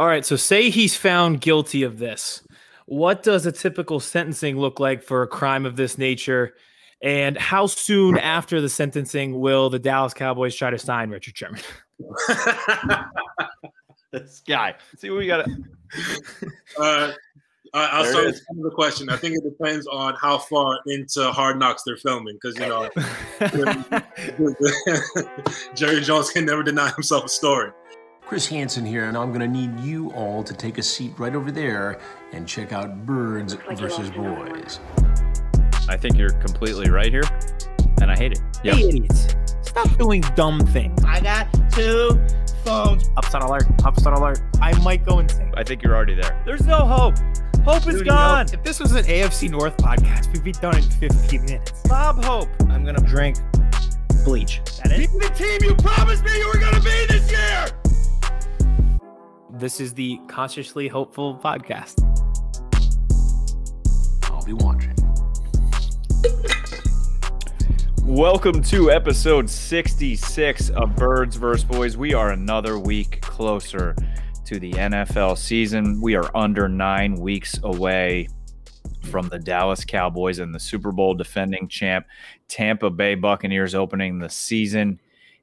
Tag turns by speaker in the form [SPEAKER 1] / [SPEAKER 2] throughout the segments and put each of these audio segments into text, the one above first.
[SPEAKER 1] All right. So say he's found guilty of this. What does a typical sentencing look like for a crime of this nature? And how soon after the sentencing will the Dallas Cowboys try to sign Richard Sherman?
[SPEAKER 2] this guy. See what we got.
[SPEAKER 3] Uh, I'll start with the question. I think it depends on how far into Hard Knocks they're filming, because you know Jerry Jones can never deny himself a story.
[SPEAKER 4] Chris Hansen here, and I'm going to need you all to take a seat right over there and check out Birds versus Boys.
[SPEAKER 2] I think you're completely right here, and I hate it.
[SPEAKER 1] Yeah. Hey, idiots. Stop doing dumb things.
[SPEAKER 5] I got two phones.
[SPEAKER 1] Upside alert. Upside alert. I might go insane.
[SPEAKER 2] I think you're already there.
[SPEAKER 1] There's no hope. Hope is gone. If this was an AFC North podcast, we'd be done in 15 minutes.
[SPEAKER 2] Bob Hope.
[SPEAKER 1] I'm going to drink bleach.
[SPEAKER 5] That is the team you promised me you were going to be this year.
[SPEAKER 1] This is the Consciously Hopeful podcast.
[SPEAKER 4] I'll be watching.
[SPEAKER 2] Welcome to episode 66 of Birds vs. Boys. We are another week closer to the NFL season. We are under nine weeks away from the Dallas Cowboys and the Super Bowl defending champ Tampa Bay Buccaneers opening the season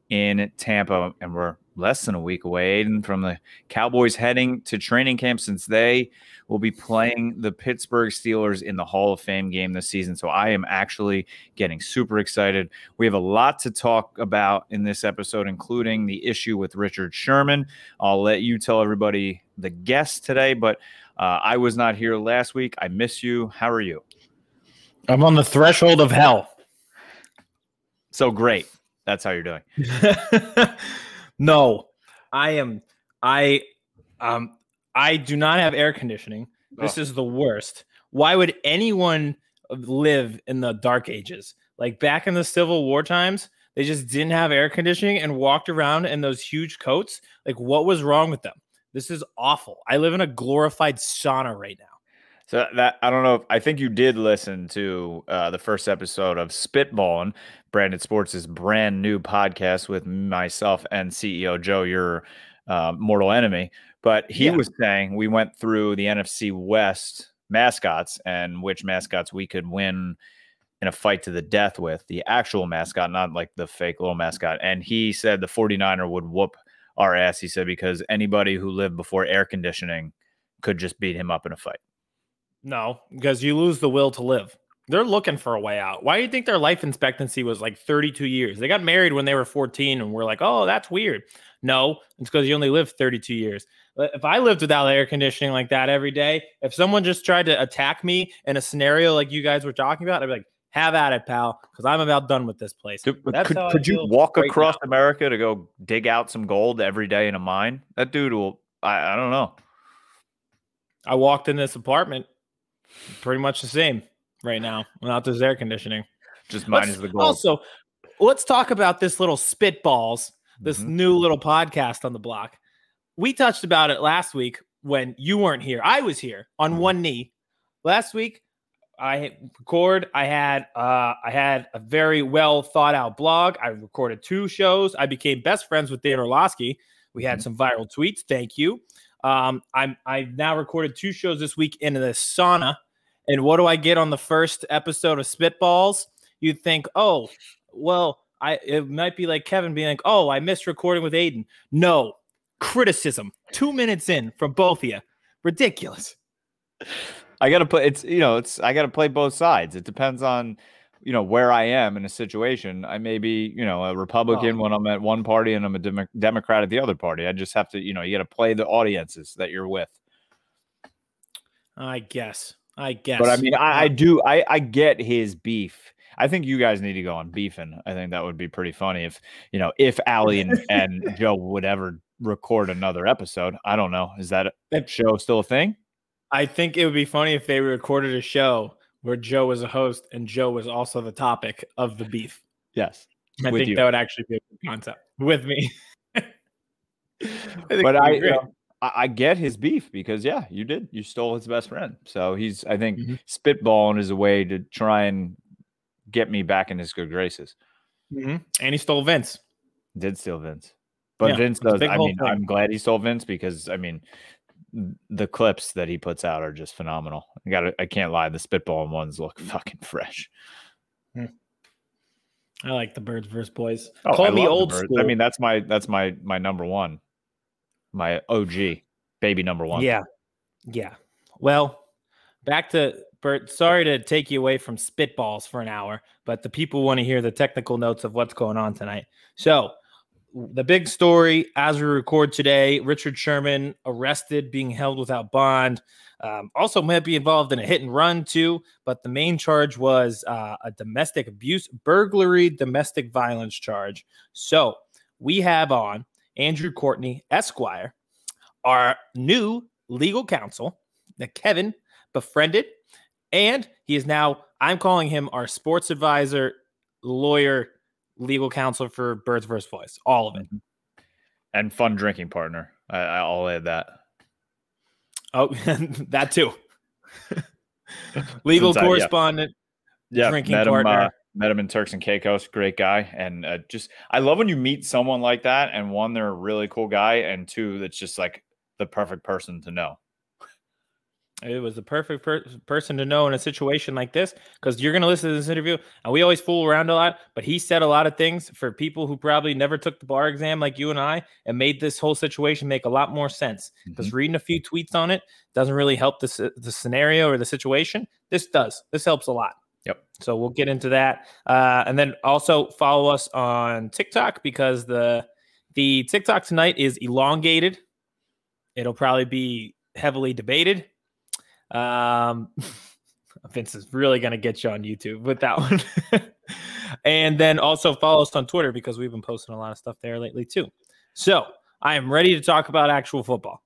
[SPEAKER 2] in Tampa. And we're less than a week away, Aiden, from the Cowboys heading to training camp since they will be playing the Pittsburgh Steelers in the Hall of Fame game this season. So I am actually getting super excited. We have a lot to talk about in this episode, including the issue with Richard Sherman. I'll let you tell everybody the guest today, but uh, I was not here last week. I miss you. How are you?
[SPEAKER 1] I'm on the threshold of hell.
[SPEAKER 2] So great. That's how you're doing.
[SPEAKER 1] No, I am. I um. I do not have air conditioning. This oh. is the worst. Why would anyone live in the dark ages? Like back in the Civil War times, they just didn't have air conditioning and walked around in those huge coats. Like, what was wrong with them? This is awful. I live in a glorified sauna right now.
[SPEAKER 2] So that I don't know. If, I think you did listen to uh, the first episode of Spitballing, Branded Sports' brand new podcast with myself and CEO Joe, your uh, mortal enemy. But he yeah. was saying we went through the NFC West mascots and which mascots we could win in a fight to the death with the actual mascot, not like the fake little mascot. And he said the 49er would whoop our ass. He said because anybody who lived before air conditioning could just beat him up in a fight.
[SPEAKER 1] No, because you lose the will to live. They're looking for a way out. Why do you think their life expectancy was like 32 years? They got married when they were 14 and we're like, oh, that's weird. No, it's because you only live 32 years. Uh, if I lived without air conditioning like that every day, if someone just tried to attack me in a scenario like you guys were talking about, I'd be like, have at it, pal, because I'm about done with this place.
[SPEAKER 2] Could, could, could you walk right across now. America to go dig out some gold every day in a mine? That dude will, I, I don't know.
[SPEAKER 1] I walked in this apartment pretty much the same right now without this air conditioning.
[SPEAKER 2] Just minus the goal.
[SPEAKER 1] Also, let's talk about this little spitballs, this mm-hmm. new little podcast on the block. We touched about it last week when you weren't here. I was here on mm-hmm. one knee. Last week, I record. I had uh, I had a very well thought out blog. I recorded two shows. I became best friends with Dan Orlovsky. We had mm-hmm. some viral tweets. Thank you. Um, I'm I've now recorded two shows this week in the sauna and what do I get on the first episode of Spitballs? You'd think, oh, well, I it might be like Kevin being like, oh, I missed recording with Aiden. No, criticism. Two minutes in from both of you. Ridiculous.
[SPEAKER 2] I gotta play it's you know, it's I gotta play both sides. It depends on you know where I am in a situation. I may be, you know, a Republican oh. when I'm at one party and I'm a Dem- Democrat at the other party. I just have to, you know, you got to play the audiences that you're with.
[SPEAKER 1] I guess. I guess.
[SPEAKER 2] But I mean, I, I do. I, I get his beef. I think you guys need to go on beefing. I think that would be pretty funny if you know if Allie and, and Joe would ever record another episode. I don't know. Is that show still a thing?
[SPEAKER 1] I think it would be funny if they recorded a show where Joe was a host and Joe was also the topic of the beef.
[SPEAKER 2] Yes.
[SPEAKER 1] I think you. that would actually be a good concept with me.
[SPEAKER 2] I but I, you know, I, I, get his beef because yeah, you did. You stole his best friend. So he's I think mm-hmm. spitballing is a way to try and get me back in his good graces.
[SPEAKER 1] Mm-hmm. And he stole Vince.
[SPEAKER 2] Did steal Vince. But yeah, Vince does. I mean, thing. I'm glad he stole Vince because I mean, the clips that he puts out are just phenomenal. I got I can't lie, the spitball ones look mm. fucking fresh. Hmm.
[SPEAKER 1] I like the birds versus boys.
[SPEAKER 2] Oh,
[SPEAKER 1] Call
[SPEAKER 2] I
[SPEAKER 1] me old school.
[SPEAKER 2] I mean, that's my that's my my number one, my OG baby number one.
[SPEAKER 1] Yeah. Yeah. Well, back to Bert. Sorry to take you away from spitballs for an hour, but the people want to hear the technical notes of what's going on tonight. So, the big story as we record today Richard Sherman arrested, being held without bond. Um, also, might be involved in a hit and run too, but the main charge was uh, a domestic abuse, burglary, domestic violence charge. So, we have on Andrew Courtney, Esquire, our new legal counsel that Kevin befriended. And he is now, I'm calling him our sports advisor, lawyer, legal counsel for Birds vs. Boys, All of it.
[SPEAKER 2] and fun drinking partner. I, I'll add that.
[SPEAKER 1] Oh, that too. legal
[SPEAKER 2] Since I- yeah.
[SPEAKER 1] correspondent.
[SPEAKER 2] Yeah,
[SPEAKER 1] Drinking
[SPEAKER 2] met him.
[SPEAKER 1] partner.
[SPEAKER 2] Uh, met him in Turks and Caicos. Great guy, and uh, just I love when you meet someone like that. And one, they're a really cool guy, and two, that's just like the perfect person to know.
[SPEAKER 1] It was the perfect per- person to know in a situation like this because you're going to listen to this interview and we always fool around a lot, but he said a lot of things for people who probably never took the bar exam like you and I and made this whole situation make a lot more sense because reading a few tweets on it doesn't really help the, the scenario or the situation. This does. This helps a lot.
[SPEAKER 2] Yep.
[SPEAKER 1] So we'll get into that. Uh, and then also follow us on TikTok because the the TikTok tonight is elongated. It'll probably be heavily debated. Um, Vince is really going to get you on YouTube with that one. and then also follow us on Twitter because we've been posting a lot of stuff there lately too. So I am ready to talk about actual football.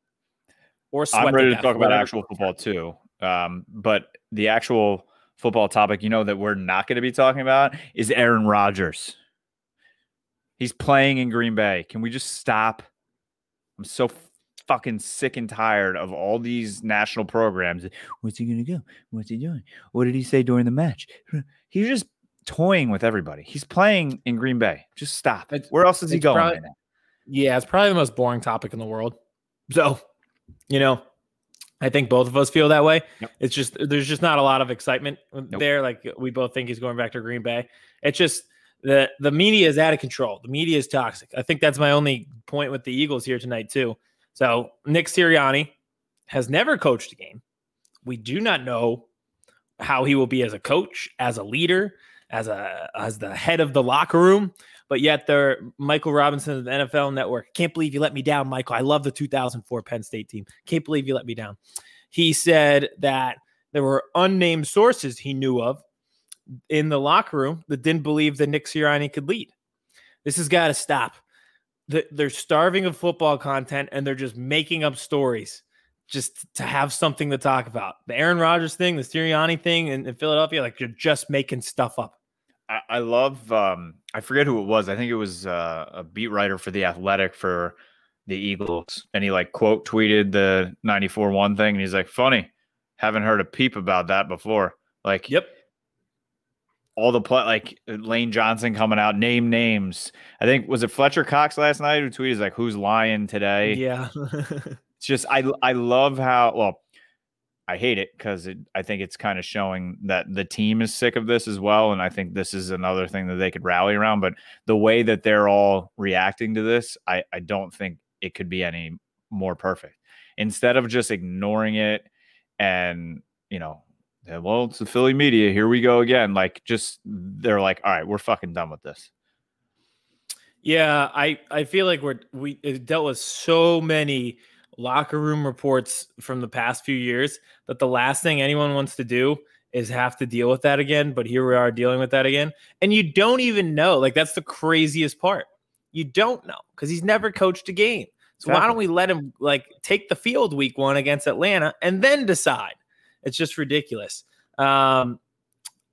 [SPEAKER 1] Or sweat
[SPEAKER 2] I'm ready to
[SPEAKER 1] death,
[SPEAKER 2] talk about actual football too. Um, but the actual football topic, you know, that we're not going to be talking about is Aaron Rodgers. He's playing in Green Bay. Can we just stop? I'm so fucking sick and tired of all these national programs. What's he to go? What's he doing? What did he say during the match? He's just toying with everybody. He's playing in Green Bay. Just stop.
[SPEAKER 1] It's-
[SPEAKER 2] Where else is he going
[SPEAKER 1] probably-
[SPEAKER 2] right?
[SPEAKER 1] Yeah, it's probably the most boring topic in the world. So, you know, I think both of us feel that way.
[SPEAKER 2] Yep.
[SPEAKER 1] It's just there's just not a lot of excitement there. Like we both think he's going back to Green Bay. It's just the the media is out of control. The media is toxic. I think that's my only point with the Eagles here tonight too. So Nick Sirianni has never coached a game. We do not know how he will be as a coach, as a leader, as a as the head of the locker room. But yet, they're Michael Robinson of the NFL Network. Can't believe you let me down, Michael. I love the 2004 Penn State team. Can't believe you let me down. He said that there were unnamed sources he knew of in the locker room that didn't believe that Nick Sirianni could lead. This has got to stop. The- They're starving of football content and they're just making up stories just to have something to talk about. The Aaron Rodgers thing, the Sirianni thing in, in Philadelphia, like you're just making stuff up.
[SPEAKER 2] I, I love um I forget who it was. I think it was uh, a beat writer for the Athletic for the Eagles, and he like quote tweeted the 94-1 thing, and he's like, "Funny, haven't heard a peep about that before." Like,
[SPEAKER 1] Yep.
[SPEAKER 2] All the play, like Lane Johnson coming out, name names. I think was it Fletcher Cox last night who tweeted like, "Who's lying today?"
[SPEAKER 1] Yeah.
[SPEAKER 2] It's just I I love how well I hate it because I think it's kind of showing that the team is sick of this as well, and I think this is another thing that they could rally around. But the way that they're all reacting to this, I I don't think it could be any more perfect. Instead of just ignoring it and you know, yeah, well, it's the Philly media. Here we go again. Like, just they're like, all right, we're fucking done with this.
[SPEAKER 1] Yeah, I I feel like we're we dealt with so many locker room reports from the past few years that the last thing anyone wants to do is have to deal with that again. But here we are dealing with that again, and you don't even know. Like that's the craziest part. You don't know because he's never coached a game. So why don't we let him like take the field week one against Atlanta and then decide? It's just ridiculous. Um,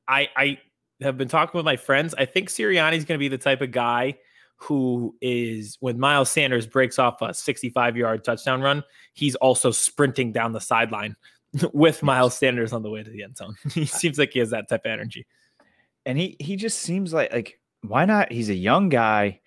[SPEAKER 1] I I have been talking with my friends. I think Sirianni's going to be the type of guy who is when Miles Sanders breaks off a 65 yard touchdown run, he's also sprinting down the sideline with Miles Sanders on the way to the end zone. he seems like he has that type of energy.
[SPEAKER 2] and he he just seems like like why not he's a young guy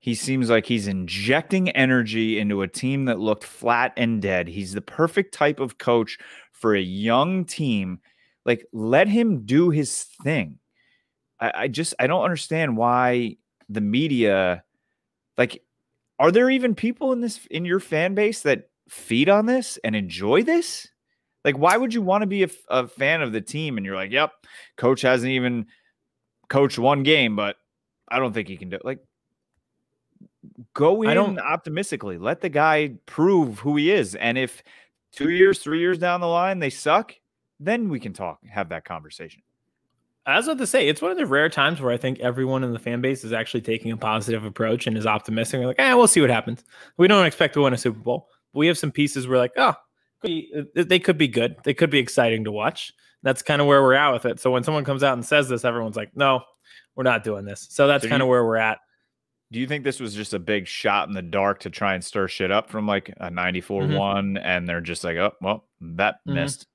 [SPEAKER 2] He seems like he's injecting energy into a team that looked flat and dead. He's the perfect type of coach for a young team. Like, let him do his thing. I, I just I don't understand why the media, like, are there even people in this in your fan base that feed on this and enjoy this? Like, why would you want to be a, a fan of the team and you're like, yep, coach hasn't even coached one game, but I don't think he can do it. Like, go in
[SPEAKER 1] I don't-
[SPEAKER 2] optimistically. Let the guy prove who he is. And if two years, three years down the line they suck, then we can talk, have that conversation.
[SPEAKER 1] I was about to say, it's one of the rare times where I think everyone in the fan base is actually taking a positive approach and is optimistic. We're like, eh, we'll see what happens. We don't expect to win a Super Bowl. But we have some pieces where like, oh, uh, they could be good. They could be exciting to watch. That's kind of where we're at with it. So when someone comes out and says this, everyone's like, no, we're not doing this. So that's
[SPEAKER 2] So
[SPEAKER 1] kind of where we're at.
[SPEAKER 2] Do you think this was just a big shot in the dark to try and stir shit up from like a 94
[SPEAKER 1] Mhm.
[SPEAKER 2] one? And they're just like, oh, well, that
[SPEAKER 1] Mhm.
[SPEAKER 2] missed.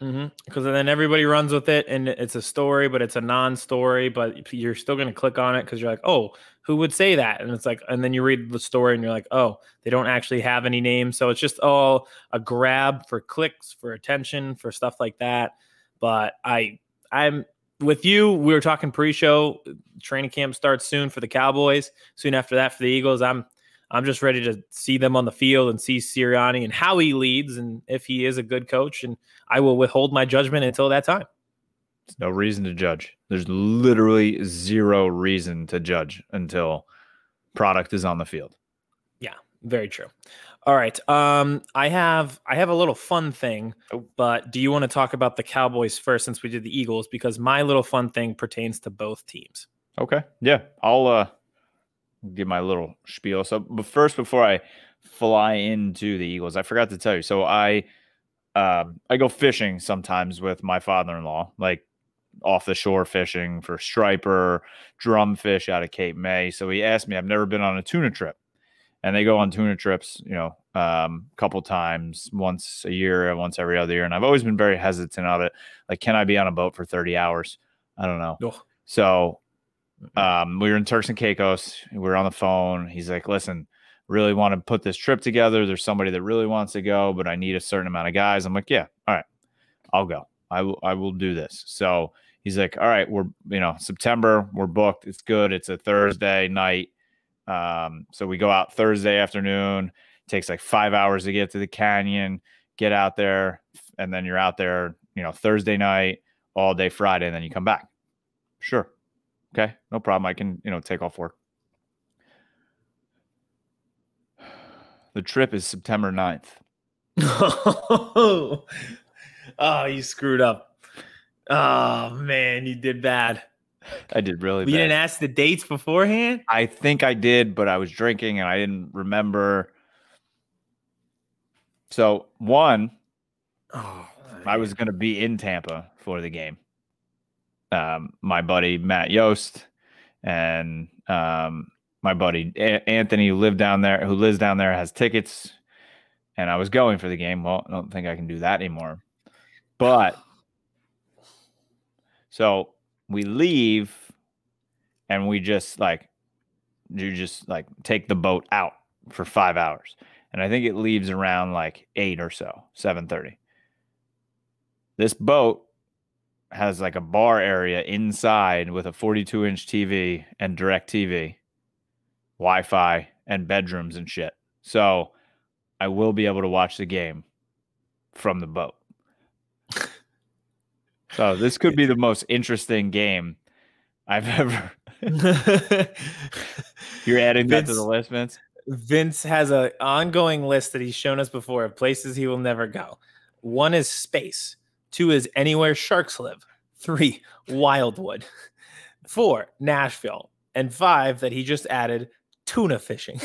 [SPEAKER 1] Because then everybody runs with it, and it's a story, but it's a non-story. But you're still going to click on it because you're like, "Oh, who would say that?" And it's like, and then you read the story, and you're like, "Oh, they don't actually have any names." So it's just all a grab for clicks, for attention, for stuff like that. But I, I'm with you. We were talking pre-show. Training camp starts soon for the Cowboys. Soon after that for the Eagles. I'm I'm just ready to see them on the field and see Sirianni and how he leads and if he is a good coach. And I will withhold my judgment until that time.
[SPEAKER 2] There's no reason to judge. There's literally zero reason to judge until product is on the field.
[SPEAKER 1] Yeah, very true. All right. Um, I have I have a little fun thing,
[SPEAKER 2] Oh.
[SPEAKER 1] but do you want to talk about the Cowboys first since we did the Eagles? Because my little fun thing pertains to both teams.
[SPEAKER 2] Okay. Yeah. I'll uh give my little spiel. So but first before I fly into the Eagles, I forgot to tell you. So I um I go fishing sometimes with my father-in-law, like off the shore fishing for striper, drumfish out of Cape May. So he asked me, I've never been on a tuna trip. And they go on tuna trips, you know, um, a couple times, once a year, once every other year. And I've always been very hesitant of it. Like, can I be on a boat for 30 hours? I don't know.
[SPEAKER 1] Ugh.
[SPEAKER 2] So um, we were in Turks and Caicos. We were on the phone. He's like, listen, really want to put this trip together. There's somebody that really wants to go, but I need a certain amount of guys. I'm like, yeah, all right, I'll go. I will, I will do this. So he's like, all right, we're, you know, September, we're booked. It's good. It's a Thursday night. Um, so we go out Thursday afternoon. takes like five hours to get to the canyon, get out there, and then you're out there, you know, Thursday night, all day Friday, and then you come back. Sure. Okay, no problem. I can, you know, take off work. The trip is September 9th.
[SPEAKER 1] oh, you screwed up. Oh man, you did bad.
[SPEAKER 2] I did really
[SPEAKER 1] You
[SPEAKER 2] bad.
[SPEAKER 1] didn't ask the dates beforehand.
[SPEAKER 2] I think I did, but I was drinking and I didn't remember. So, one,
[SPEAKER 1] Oh,
[SPEAKER 2] I was going to be in Tampa for the game. Um, my buddy Matt Yost and um, my buddy A- Anthony, who lived down there, who lives down there, has tickets, and I was going for the game. Well, I don't think I can do that anymore. But so we leave, and we just like you just like take the boat out for five hours, and I think it leaves around like eight or so, seven thirty this boat has like a bar area inside with a 42 inch TV and direct TV, Wi Fi, and bedrooms and shit. So I will be able to watch the game from the boat. So this could be the most interesting game I've ever. You're adding that to the list, Vince?
[SPEAKER 1] Vince has an ongoing list that he's shown us before of places he will never go. One is space. Two is anywhere sharks live. Three, Wildwood. Four, Nashville. And five that he just added, tuna fishing.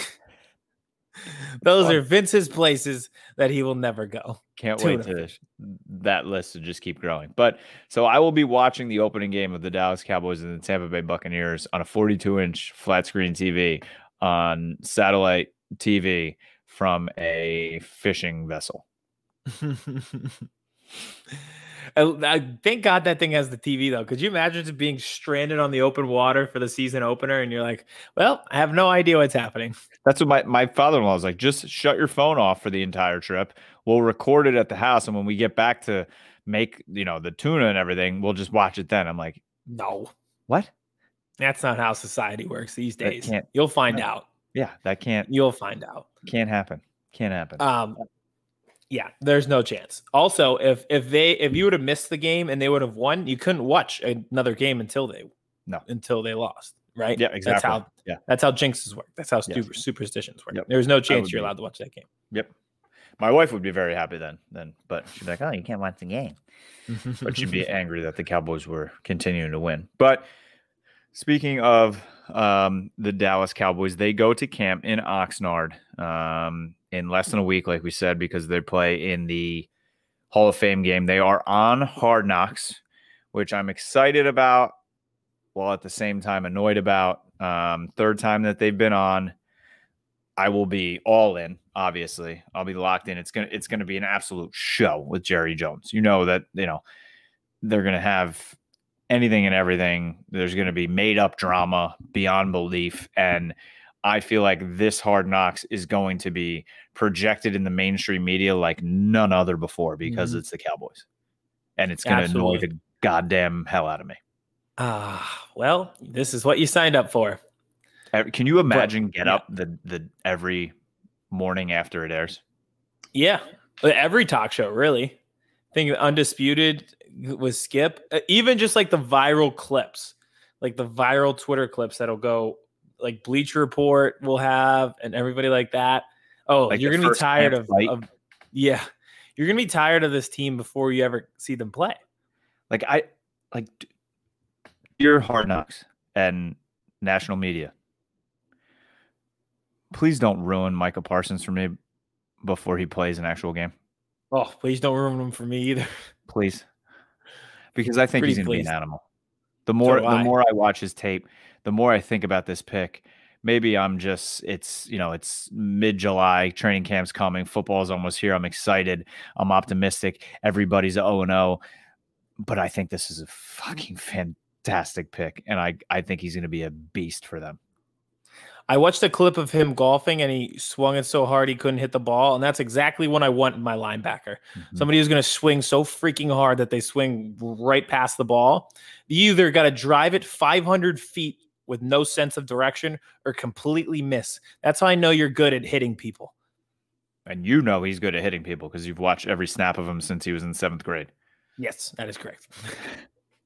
[SPEAKER 1] Those are Vince's places that he will never go.
[SPEAKER 2] Can't
[SPEAKER 1] Tuna
[SPEAKER 2] wait to that list to just keep growing. But so I will be watching the opening game of the Dallas Cowboys and the Tampa Bay Buccaneers on a 42 inch flat screen TV on satellite TV from a fishing vessel.
[SPEAKER 1] I, I, thank God that thing has the TV though. Could you imagine just being stranded on the open water for the season opener and you're like, well, I have no idea what's happening.
[SPEAKER 2] That's what my, my father in law was like. Just shut your phone off for the entire trip. We'll record it at the house. And when we get back to make, you know, the tuna and everything, we'll just watch it then. I'm like,
[SPEAKER 1] no.
[SPEAKER 2] What?
[SPEAKER 1] That's not how society works these days. You'll find
[SPEAKER 2] no.
[SPEAKER 1] out.
[SPEAKER 2] Yeah, that can't.
[SPEAKER 1] You'll find out.
[SPEAKER 2] Can't happen. Can't happen.
[SPEAKER 1] Um, yeah, there's no chance. Also, if if they if you would have missed the game and they would have won, you couldn't watch another game until they
[SPEAKER 2] no
[SPEAKER 1] until they lost. Right?
[SPEAKER 2] Yeah, exactly.
[SPEAKER 1] That's how
[SPEAKER 2] yeah.
[SPEAKER 1] That's how jinxes work. That's how super, yes. superstitions work. Yep. There's no chance you're allowed to watch that game.
[SPEAKER 2] Yep. My wife would be very happy then. Then, but she'd be like, "Oh, you can't watch the game." but she'd be angry that the Cowboys were continuing to win. But speaking of um, the Dallas Cowboys, they go to camp in Oxnard. Um, in less than a week, like we said, because they play in the Hall of Fame game. They are on Hard Knocks, which I'm excited about, while at the same time annoyed about. Um, third time that they've been on, I will be all in. Obviously, I'll be locked in. It's gonna it's gonna be an absolute show with Jerry Jones. You know that you know they're gonna have anything and everything. There's gonna be made up drama beyond belief and I feel like this Hard Knocks is going to be projected in the mainstream media like none other before because mm-hmm. it's the Cowboys. And it's going to annoy the goddamn hell out of me.
[SPEAKER 1] Ah, uh, well, this is what you signed up for.
[SPEAKER 2] Can you imagine but, get yeah. up the the every morning after it airs?
[SPEAKER 1] Yeah. Every talk show, really. I think undisputed with Skip, uh, even just like the viral clips, like the viral Twitter clips that'll go like Bleacher Report will have and everybody like that. Oh, like you're gonna be tired of, of, yeah, you're gonna be tired of this team before you ever see them play.
[SPEAKER 2] Like I like your hard knocks and national media. Please don't ruin Micah Parsons for me before he plays an actual game.
[SPEAKER 1] Oh, please don't ruin him for me either.
[SPEAKER 2] Please. Because I think Pretty he's gonna pleased. be an animal. The more so the I. more I watch his tape, the more I think about this pick, maybe I'm just it's you know it's mid July, training camp's coming, football is almost here. I'm excited, I'm optimistic. Everybody's 0 and 0, but I think this is a fucking fantastic pick, and I I think he's going to be a beast for them.
[SPEAKER 1] I watched a clip of him golfing and he swung it so hard he couldn't hit the ball. And that's exactly what I want in my linebacker. Mm-hmm. Somebody who's going to swing so freaking hard that they swing right past the ball. You either got to drive it 500 feet with no sense of direction or completely miss. That's how I know you're good at hitting people.
[SPEAKER 2] And you know he's good at hitting people because you've watched every snap of him since he was in seventh grade.
[SPEAKER 1] Yes, that is correct.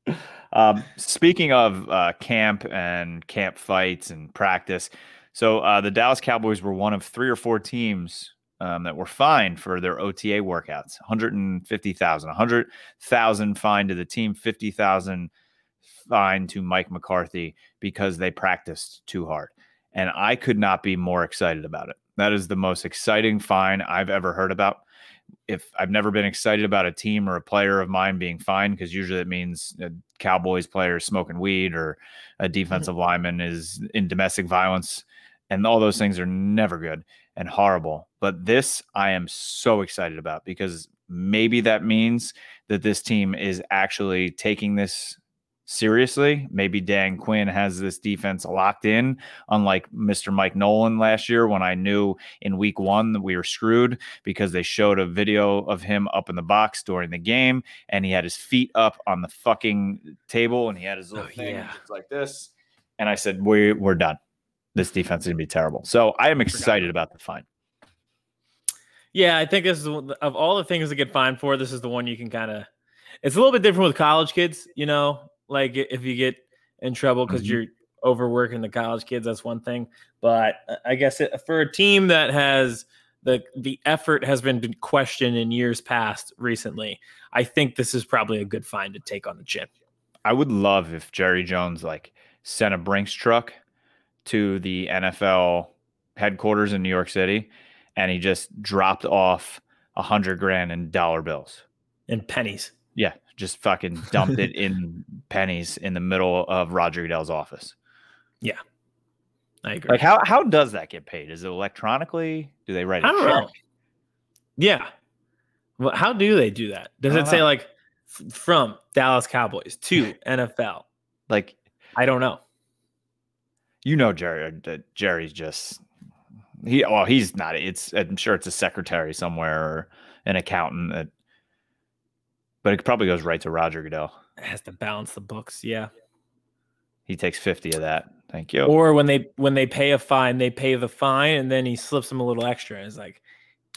[SPEAKER 2] um, speaking of uh, camp and camp fights and practice, so uh, the Dallas Cowboys were one of three or four teams um, that were fined for their OTA workouts. 150,000, 100,000 fine to the team, 50,000 fine to Mike McCarthy because they practiced too hard. And I could not be more excited about it. That is the most exciting fine I've ever heard about. If I've never been excited about a team or a player of mine being fine, because usually it means a Cowboys player smoking weed or a mm-hmm. defensive lineman is in domestic violence and all those things are never good and horrible. But this I am so excited about because maybe that means that this team is actually taking this seriously. Maybe Dan Quinn has this defense locked in, unlike Mr. Mike Nolan last year when I knew in week one that we were screwed because they showed a video of him up in the box during the game and he had his feet up on the fucking table and he had his little oh, thing yeah. like this. And I said, we, We're done this defense is going to be terrible. So I am excited about the fine.
[SPEAKER 1] Yeah, I think this is of all the things to get fined for. This is the one you can kind of. It's a little bit different with college kids, you know. Like if you get in trouble because mm-hmm. you're overworking the college kids, that's one thing. But uh, I guess it, for a team that has the the effort has been questioned in years past recently, I think this is probably a good find to take on the chin.
[SPEAKER 2] I would love if Jerry Jones like sent a Brinks truck to the NFL headquarters in New York City, and he just dropped off a hundred grand in dollar bills
[SPEAKER 1] and pennies.
[SPEAKER 2] Yeah, just fucking dumped it in pennies in the middle of Roger Goodell's office.
[SPEAKER 1] Yeah, I agree.
[SPEAKER 2] Like how how does that get paid? Is it electronically? Do they write?
[SPEAKER 1] I don't check? know. Yeah. Well, how do they do that? Does it say know. like from Dallas Cowboys to NFL?
[SPEAKER 2] Like
[SPEAKER 1] I don't know.
[SPEAKER 2] you know, Jerry. uh, Jerry's just he. Well, he's not. It's. I'm sure it's a secretary somewhere or an accountant. That, but it probably goes right to Roger Goodell.
[SPEAKER 1] It has to balance the books. Yeah.
[SPEAKER 2] He takes fifty of that. Thank you.
[SPEAKER 1] Or when they when they pay a fine, they pay the fine and then he slips them a little extra. It's like,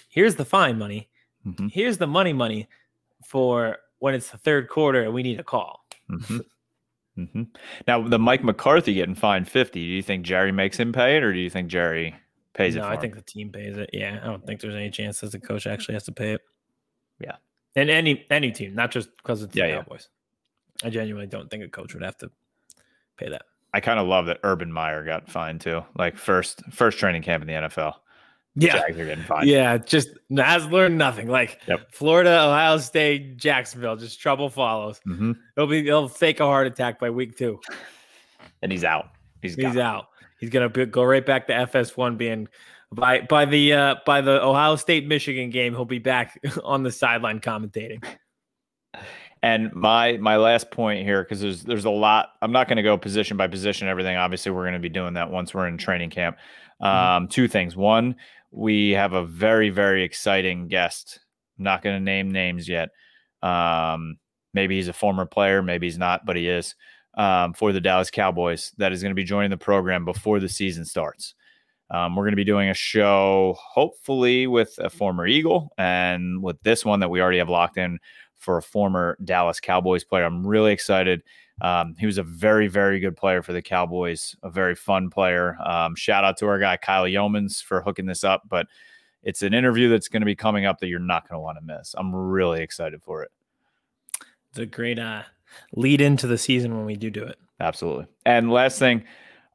[SPEAKER 1] here's the fine money.
[SPEAKER 2] Mhm,
[SPEAKER 1] Here's the money money for when it's the third quarter and we need a call.
[SPEAKER 2] mhm, mhm. Now the Mike McCarthy getting fined fifty. Do you think Jerry makes him pay it, or do you think Jerry pays it?
[SPEAKER 1] no, I
[SPEAKER 2] him?
[SPEAKER 1] think the team pays it. Yeah, I don't think there's any chance that the coach actually has to pay it.
[SPEAKER 2] Yeah.
[SPEAKER 1] And any any team, not just because it's
[SPEAKER 2] Yeah,
[SPEAKER 1] the
[SPEAKER 2] yeah.
[SPEAKER 1] Cowboys. I genuinely don't think a coach would have to pay that.
[SPEAKER 2] I kind of love that Urban Meyer got fined too. Like first first training camp in the NFL.
[SPEAKER 1] Yeah,
[SPEAKER 2] Jags are getting fined.
[SPEAKER 1] yeah, just has learned nothing. Like
[SPEAKER 2] Yep.
[SPEAKER 1] Florida, Ohio State, Jacksonville, just trouble follows.
[SPEAKER 2] hmm
[SPEAKER 1] He'll be he'll fake a heart attack by week two.
[SPEAKER 2] And he's out. He's,
[SPEAKER 1] He's out. He's gonna be, go right back to FS1 being by by the uh by the Ohio State Michigan game. He'll be back on the sideline commentating.
[SPEAKER 2] And my my last point here, because there's there's a lot. I'm not going to go position by position. Everything. Obviously, we're going to be doing that once we're in training camp. Um, Two things. One, we have a very very exciting guest. I'm not going to name names yet. Um, maybe he's a former player. Maybe he's not, but he is um, for the Dallas Cowboys. That is going to be joining the program before the season starts. Um, we're going to be doing a show, hopefully, with a former Eagle and with this one that we already have locked in for a former Dallas Cowboys player. I'm really excited. Um, he was a very, very good player for the Cowboys, a very fun player. Um, shout out to our guy, Kyle Yeomans, for hooking this up. But it's an interview that's going to be coming up that you're not going to want to miss. I'm really excited for it.
[SPEAKER 1] It's a great uh lead into the season when we do do it.
[SPEAKER 2] Absolutely. And last thing,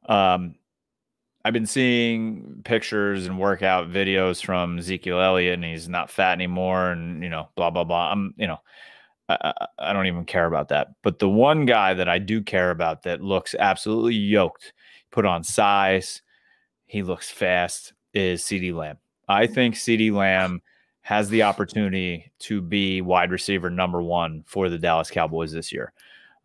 [SPEAKER 2] um, I've been seeing pictures and workout videos from Ezekiel Elliott, and he's not fat anymore, and you know, blah blah blah. I'm, you know, I, I, don't even care about that. But the one guy that I do care about that looks absolutely yoked, put on size, he looks fast, is CeeDee Lamb. I think CeeDee Lamb has the opportunity to be wide receiver number one for the Dallas Cowboys this year.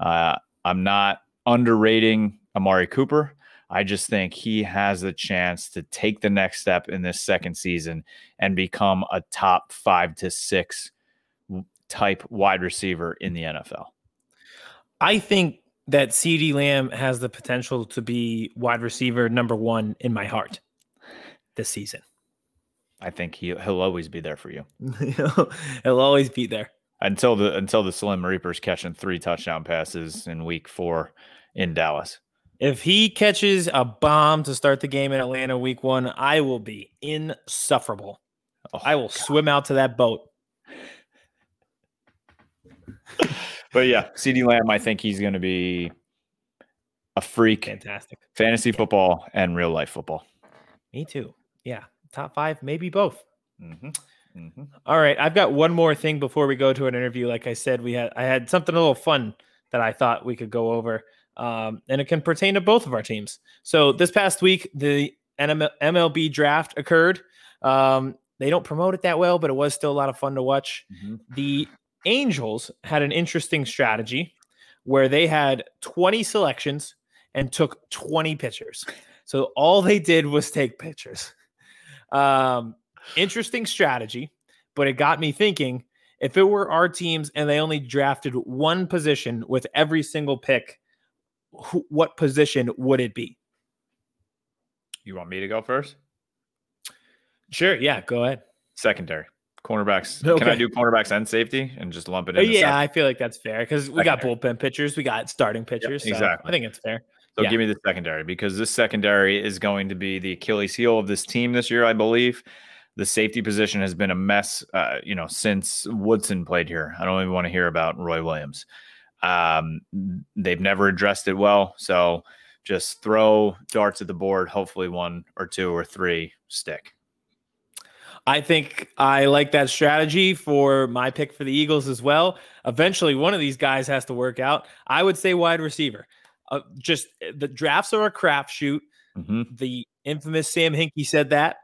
[SPEAKER 2] Uh, I'm not underrating Amari Cooper. I just think he has the chance to take the next step in this second season and become a top five to six type wide receiver in the NFL.
[SPEAKER 1] I think that CeeDee Lamb has the potential to be wide receiver number one in my heart this season.
[SPEAKER 2] I think he, he'll always be there for you
[SPEAKER 1] He'll always be there.
[SPEAKER 2] until the until the Slim Reapers catching three touchdown passes in week four in Dallas.
[SPEAKER 1] If he catches a bomb to start the game in Atlanta week one, I will be insufferable.
[SPEAKER 2] Oh,
[SPEAKER 1] I will swim out to that boat.
[SPEAKER 2] but yeah, CeeDee Lamb, I think he's going to be a freak,
[SPEAKER 1] Fantastic.
[SPEAKER 2] fantasy football and real life football.
[SPEAKER 1] Me too. Yeah. Top five, maybe both.
[SPEAKER 2] hmm hmm
[SPEAKER 1] All right. I've got one more thing before we go to an interview. Like I said, we had I had something a little fun that I thought we could go over. Um, and it can pertain to both of our teams. So this past week, the MLB draft occurred. Um, they don't promote it that well, but it was still a lot of fun to watch. The Angels had an interesting strategy where they had 20 selections and took 20 pitchers. So all they did was take pitchers. Um, interesting strategy, but it got me thinking if it were our teams and they only drafted one position with every single pick, who, what position would it be?
[SPEAKER 2] You want me to go first?
[SPEAKER 1] Sure. Yeah. Go ahead.
[SPEAKER 2] Secondary cornerbacks. Can I do cornerbacks and safety and just lump it
[SPEAKER 1] Uh,
[SPEAKER 2] in?
[SPEAKER 1] yeah, I feel like that's fair because we got bullpen pitchers, we got starting pitchers. so
[SPEAKER 2] exactly.
[SPEAKER 1] I think it's fair.
[SPEAKER 2] So
[SPEAKER 1] yeah.
[SPEAKER 2] give me the secondary because this secondary is going to be the Achilles heel of this team this year, I believe. The safety position has been a mess, uh, you know, since Woodson played here. I don't even want to hear about Roy Williams. Um, they've never addressed it well. So just throw darts at the board. Hopefully, one or two or three stick.
[SPEAKER 1] I think I like that strategy for my pick for the Eagles as well. Eventually, one of these guys has to work out. I would say wide receiver. Uh, just the drafts are a crapshoot.
[SPEAKER 2] hmm
[SPEAKER 1] The infamous Sam Hinkie said that.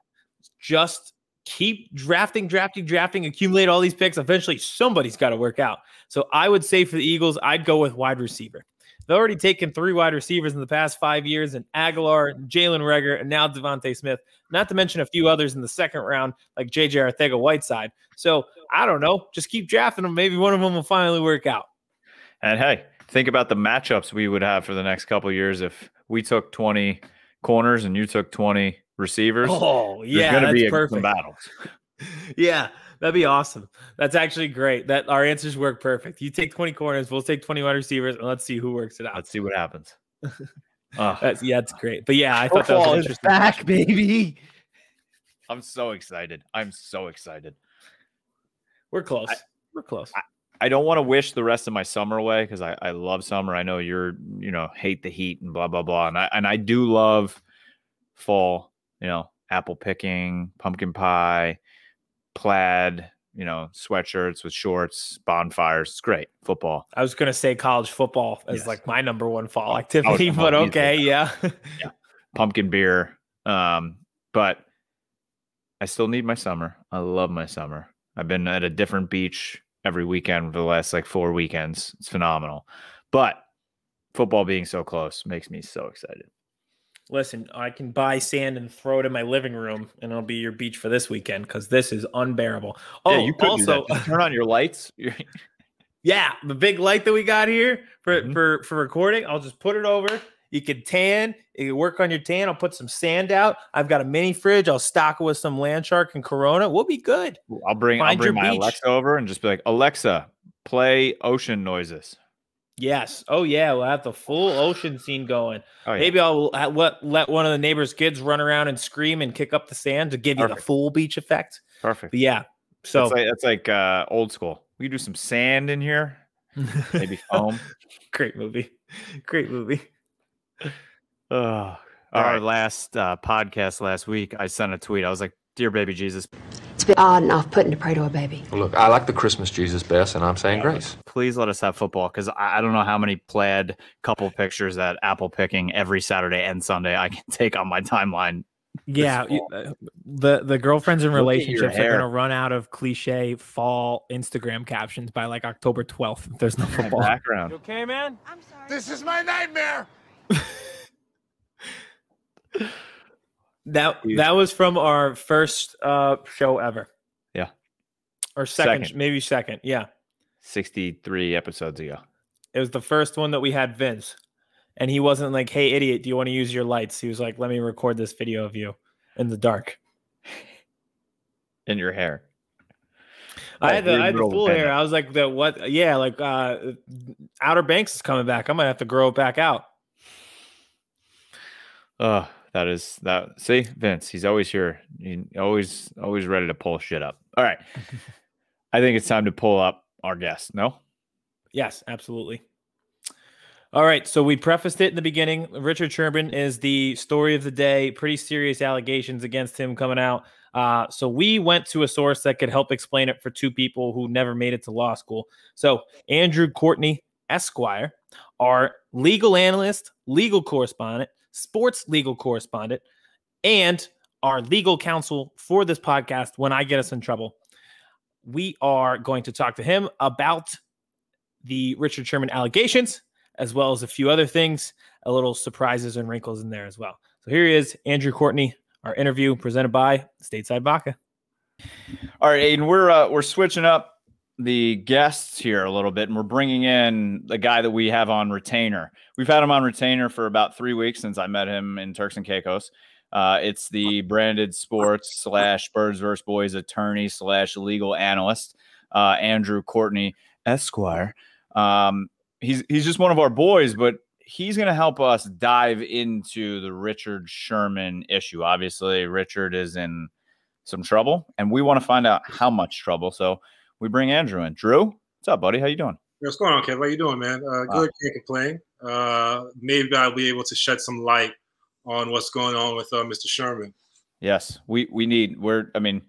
[SPEAKER 1] Just keep drafting, drafting, drafting, accumulate all these picks. Eventually, somebody's got to work out. So I would say for the Eagles, I'd go with wide receiver. They've already taken three wide receivers in the past five years, and Agholor, Jalen Reagor, and now DeVonta Smith. Not to mention a few others in the second round, like JJ Arcega-Whiteside. So I don't know. Just keep drafting them. Maybe one of them will finally work out.
[SPEAKER 2] And hey, think about the matchups we would have for the next couple years if we took 20 corners and you took 20 receivers.
[SPEAKER 1] Oh, yeah,
[SPEAKER 2] There's
[SPEAKER 1] that's
[SPEAKER 2] be a-
[SPEAKER 1] perfect.
[SPEAKER 2] some battles.
[SPEAKER 1] Yeah, that'd be awesome. That's actually great. That our answers work perfect. You take 20 corners, we'll take 20 wide receivers, and let's see who works it out.
[SPEAKER 2] Let's see what happens. Oh,
[SPEAKER 1] That's, yeah, it's great. But yeah, I thought that was
[SPEAKER 2] football
[SPEAKER 1] an
[SPEAKER 2] is
[SPEAKER 1] interesting.
[SPEAKER 2] back, baby. I'm so excited. I'm so excited.
[SPEAKER 1] We're close.
[SPEAKER 2] I-
[SPEAKER 1] We're close.
[SPEAKER 2] I don't want to wish the rest of my summer away because I, I love summer. I know you're, you know, hate the heat and blah blah blah. And I and I do love fall, you know, apple picking, pumpkin pie, plaid, you know, sweatshirts with shorts, bonfires. It's great. Football.
[SPEAKER 1] I was gonna say college football is
[SPEAKER 2] Yes.
[SPEAKER 1] like my number one fall activity, but okay, yeah.
[SPEAKER 2] pumpkin beer. Um, but I still need my summer. I love my summer. I've been at a different beach every weekend for the last like four weekends. It's phenomenal. But football being so close makes me so excited.
[SPEAKER 1] Listen, I can buy sand and throw it in my living room, and it'll be your beach for this weekend because this is unbearable. Oh,
[SPEAKER 2] yeah, you could
[SPEAKER 1] also.
[SPEAKER 2] Turn on your lights.
[SPEAKER 1] Yeah, the big light that we got here for
[SPEAKER 2] Mhm.
[SPEAKER 1] for for recording, I'll just put it over. You could tan. You can work on your tan. I'll put some sand out. I've got a mini fridge. I'll stock it with some land shark and Corona. We'll be good.
[SPEAKER 2] I'll bring I'll bring my
[SPEAKER 1] beach.
[SPEAKER 2] Alexa over and just be like, Alexa, play ocean noises.
[SPEAKER 1] Yes. Oh yeah, we'll have the full ocean scene going.
[SPEAKER 2] Oh, yeah.
[SPEAKER 1] Maybe I'll let let one of the neighbor's kids run around and scream and kick up the sand to give you the full beach effect.
[SPEAKER 2] perfect.
[SPEAKER 1] But yeah, so
[SPEAKER 2] That's like that's like uh, old school. We do some sand in here, maybe foam.
[SPEAKER 1] great movie, great movie.
[SPEAKER 2] Oh,
[SPEAKER 6] Our
[SPEAKER 2] right.
[SPEAKER 6] last uh, podcast last week, I sent a tweet. I was like, "Dear baby Jesus,
[SPEAKER 7] bit odd and off putting to pray to a baby.
[SPEAKER 8] Look, I like the Christmas Jesus best, and I'm saying grace.
[SPEAKER 6] please let us have football because I, I don't know how many plaid couple pictures at Apple picking every Saturday and Sunday I can take on my timeline.
[SPEAKER 1] Yeah, you- uh, the the girlfriends in
[SPEAKER 2] Look at your
[SPEAKER 1] relationships are gonna run out of cliche fall Instagram captions by like October twelfth. If there's no
[SPEAKER 2] My
[SPEAKER 1] football.
[SPEAKER 2] background.
[SPEAKER 5] okay, man?
[SPEAKER 7] I'm sorry.
[SPEAKER 5] This is my nightmare.
[SPEAKER 1] That
[SPEAKER 2] Huge.
[SPEAKER 1] that was from our first uh show ever.
[SPEAKER 2] Yeah.
[SPEAKER 1] Or second,
[SPEAKER 2] Second.
[SPEAKER 1] maybe second. Yeah.
[SPEAKER 2] 63 episodes ago.
[SPEAKER 1] It was the first one that we had Vince. And he wasn't like, hey idiot, do you want to use your lights? He was like, let me record this video of you in the dark.
[SPEAKER 2] In your hair.
[SPEAKER 1] I had the, I had the full hair. I was like, the what? Yeah, like uh Outer Banks is coming back. I might have to grow it back out.
[SPEAKER 2] Oh, that is that. See, Vince, he's always here. He always, always ready to pull shit up. All right. I think it's time to pull up our guest. No?
[SPEAKER 1] Yes, absolutely. All right, so we prefaced it in the beginning. Richard Sherman is the story of the day. Pretty serious allegations against him coming out. Uh, so we went to a source that could help explain it for two people who never made it to law school. So Andrew Courtney Esquire, our legal analyst, legal correspondent, sports legal correspondent, and our legal counsel for this podcast when I get us in trouble. We are going to talk to him about the Richard Sherman allegations, as well as a few other things, a little surprises and wrinkles in there as well. So here he is, Andrew Courtney, our interview presented by Stateside Vodka.
[SPEAKER 2] All right, Aiden, we're uh, we're switching up the guests here a little bit, and we're bringing in the guy that we have on retainer. We've had him on retainer for about three weeks since I met him in Turks and Caicos. Uh, it's the branded sports slash birds versus boys attorney slash legal analyst, uh, Andrew Courtney Esquire. Um, he's he's just one of our boys, but he's going to help us dive into the Richard Sherman issue. Obviously, Richard is in some trouble, and we want to find out how much trouble. So we bring Andrew in. Drew, what's up, buddy? How you doing?
[SPEAKER 3] What's going on, Kev? How you doing, man? Uh, good. Can't complain. Uh, maybe I'll be able to shed some light on what's going on with uh, Mr. Sherman.
[SPEAKER 2] Yes, we we need. We're. I mean,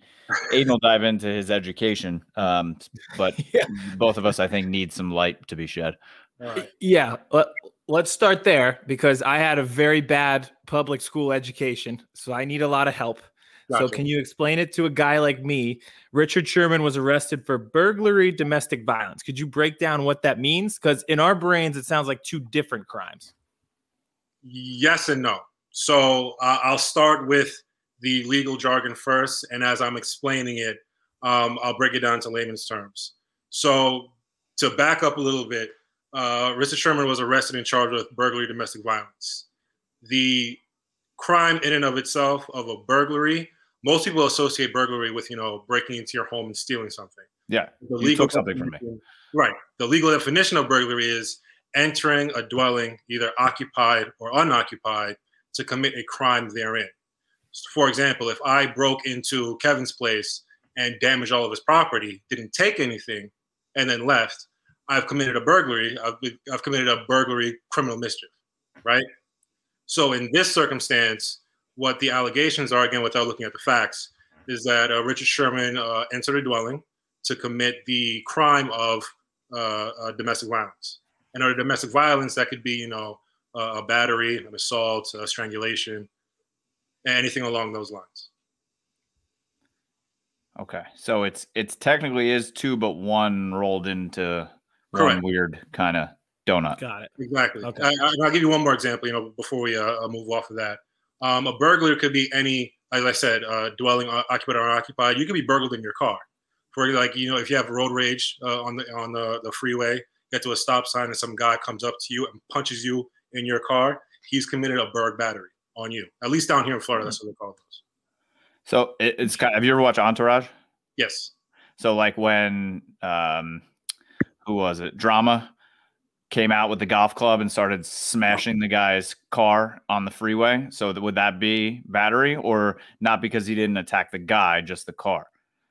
[SPEAKER 2] Aiden will dive into his education, um, but
[SPEAKER 1] Yeah.
[SPEAKER 2] both of us, I think, need some light to be shed.
[SPEAKER 3] All right.
[SPEAKER 1] Yeah, let, let's start there because I had a very bad public school education, so I need a lot of help. So can you explain it to a guy like me? Richard Sherman was arrested for burglary, domestic violence. Could you break down what that means? Because in our brains, it sounds like two different crimes.
[SPEAKER 3] Yes and no. So uh, I'll start with the legal jargon first, and as I'm explaining it, um, I'll break it down to layman's terms. So to back up a little bit, uh, Richard Sherman was arrested and charged with burglary, domestic violence. The crime in and of itself of a burglary, most people associate burglary with you know breaking into your home and stealing something.
[SPEAKER 2] Yeah.
[SPEAKER 3] The
[SPEAKER 2] You took something from me.
[SPEAKER 3] Right. The legal definition of burglary is entering a dwelling, either occupied or unoccupied, to commit a crime therein. For example, if I broke into Kevin's place and damaged all of his property, didn't take anything, and then left, I've committed a burglary. I've, I've committed a burglary criminal mischief, right? So in this circumstance, what the allegations are, again, without looking at the facts, is that uh, Richard Sherman uh, entered a dwelling to commit the crime of uh, uh, domestic violence. And under domestic violence, that could be, you know, uh, a battery, an assault, a strangulation, anything along those lines.
[SPEAKER 2] Okay. So it's it's technically is two, but one rolled into one weird kind of donut.
[SPEAKER 1] Got it.
[SPEAKER 3] Exactly.
[SPEAKER 1] Okay.
[SPEAKER 3] I, I, and I'll give you one more example, you know, before we uh, move off of that. Um, a burglar could be any, as I said, uh, dwelling uh, occupied or unoccupied. You could be burgled in your car. For like, you know, if you have road rage uh, on the on the, the freeway, get to a stop sign and some guy comes up to you and punches you in your car, he's committed a burg battery on you. At least down here in Florida, that's what they call those.
[SPEAKER 2] So it, it's kind. Have you ever watched Entourage?
[SPEAKER 3] Yes.
[SPEAKER 2] So like when um, who was it? Drama came out with the golf club and started smashing the guy's car on the freeway. So th- would that be battery or not because he didn't attack the guy, just the car?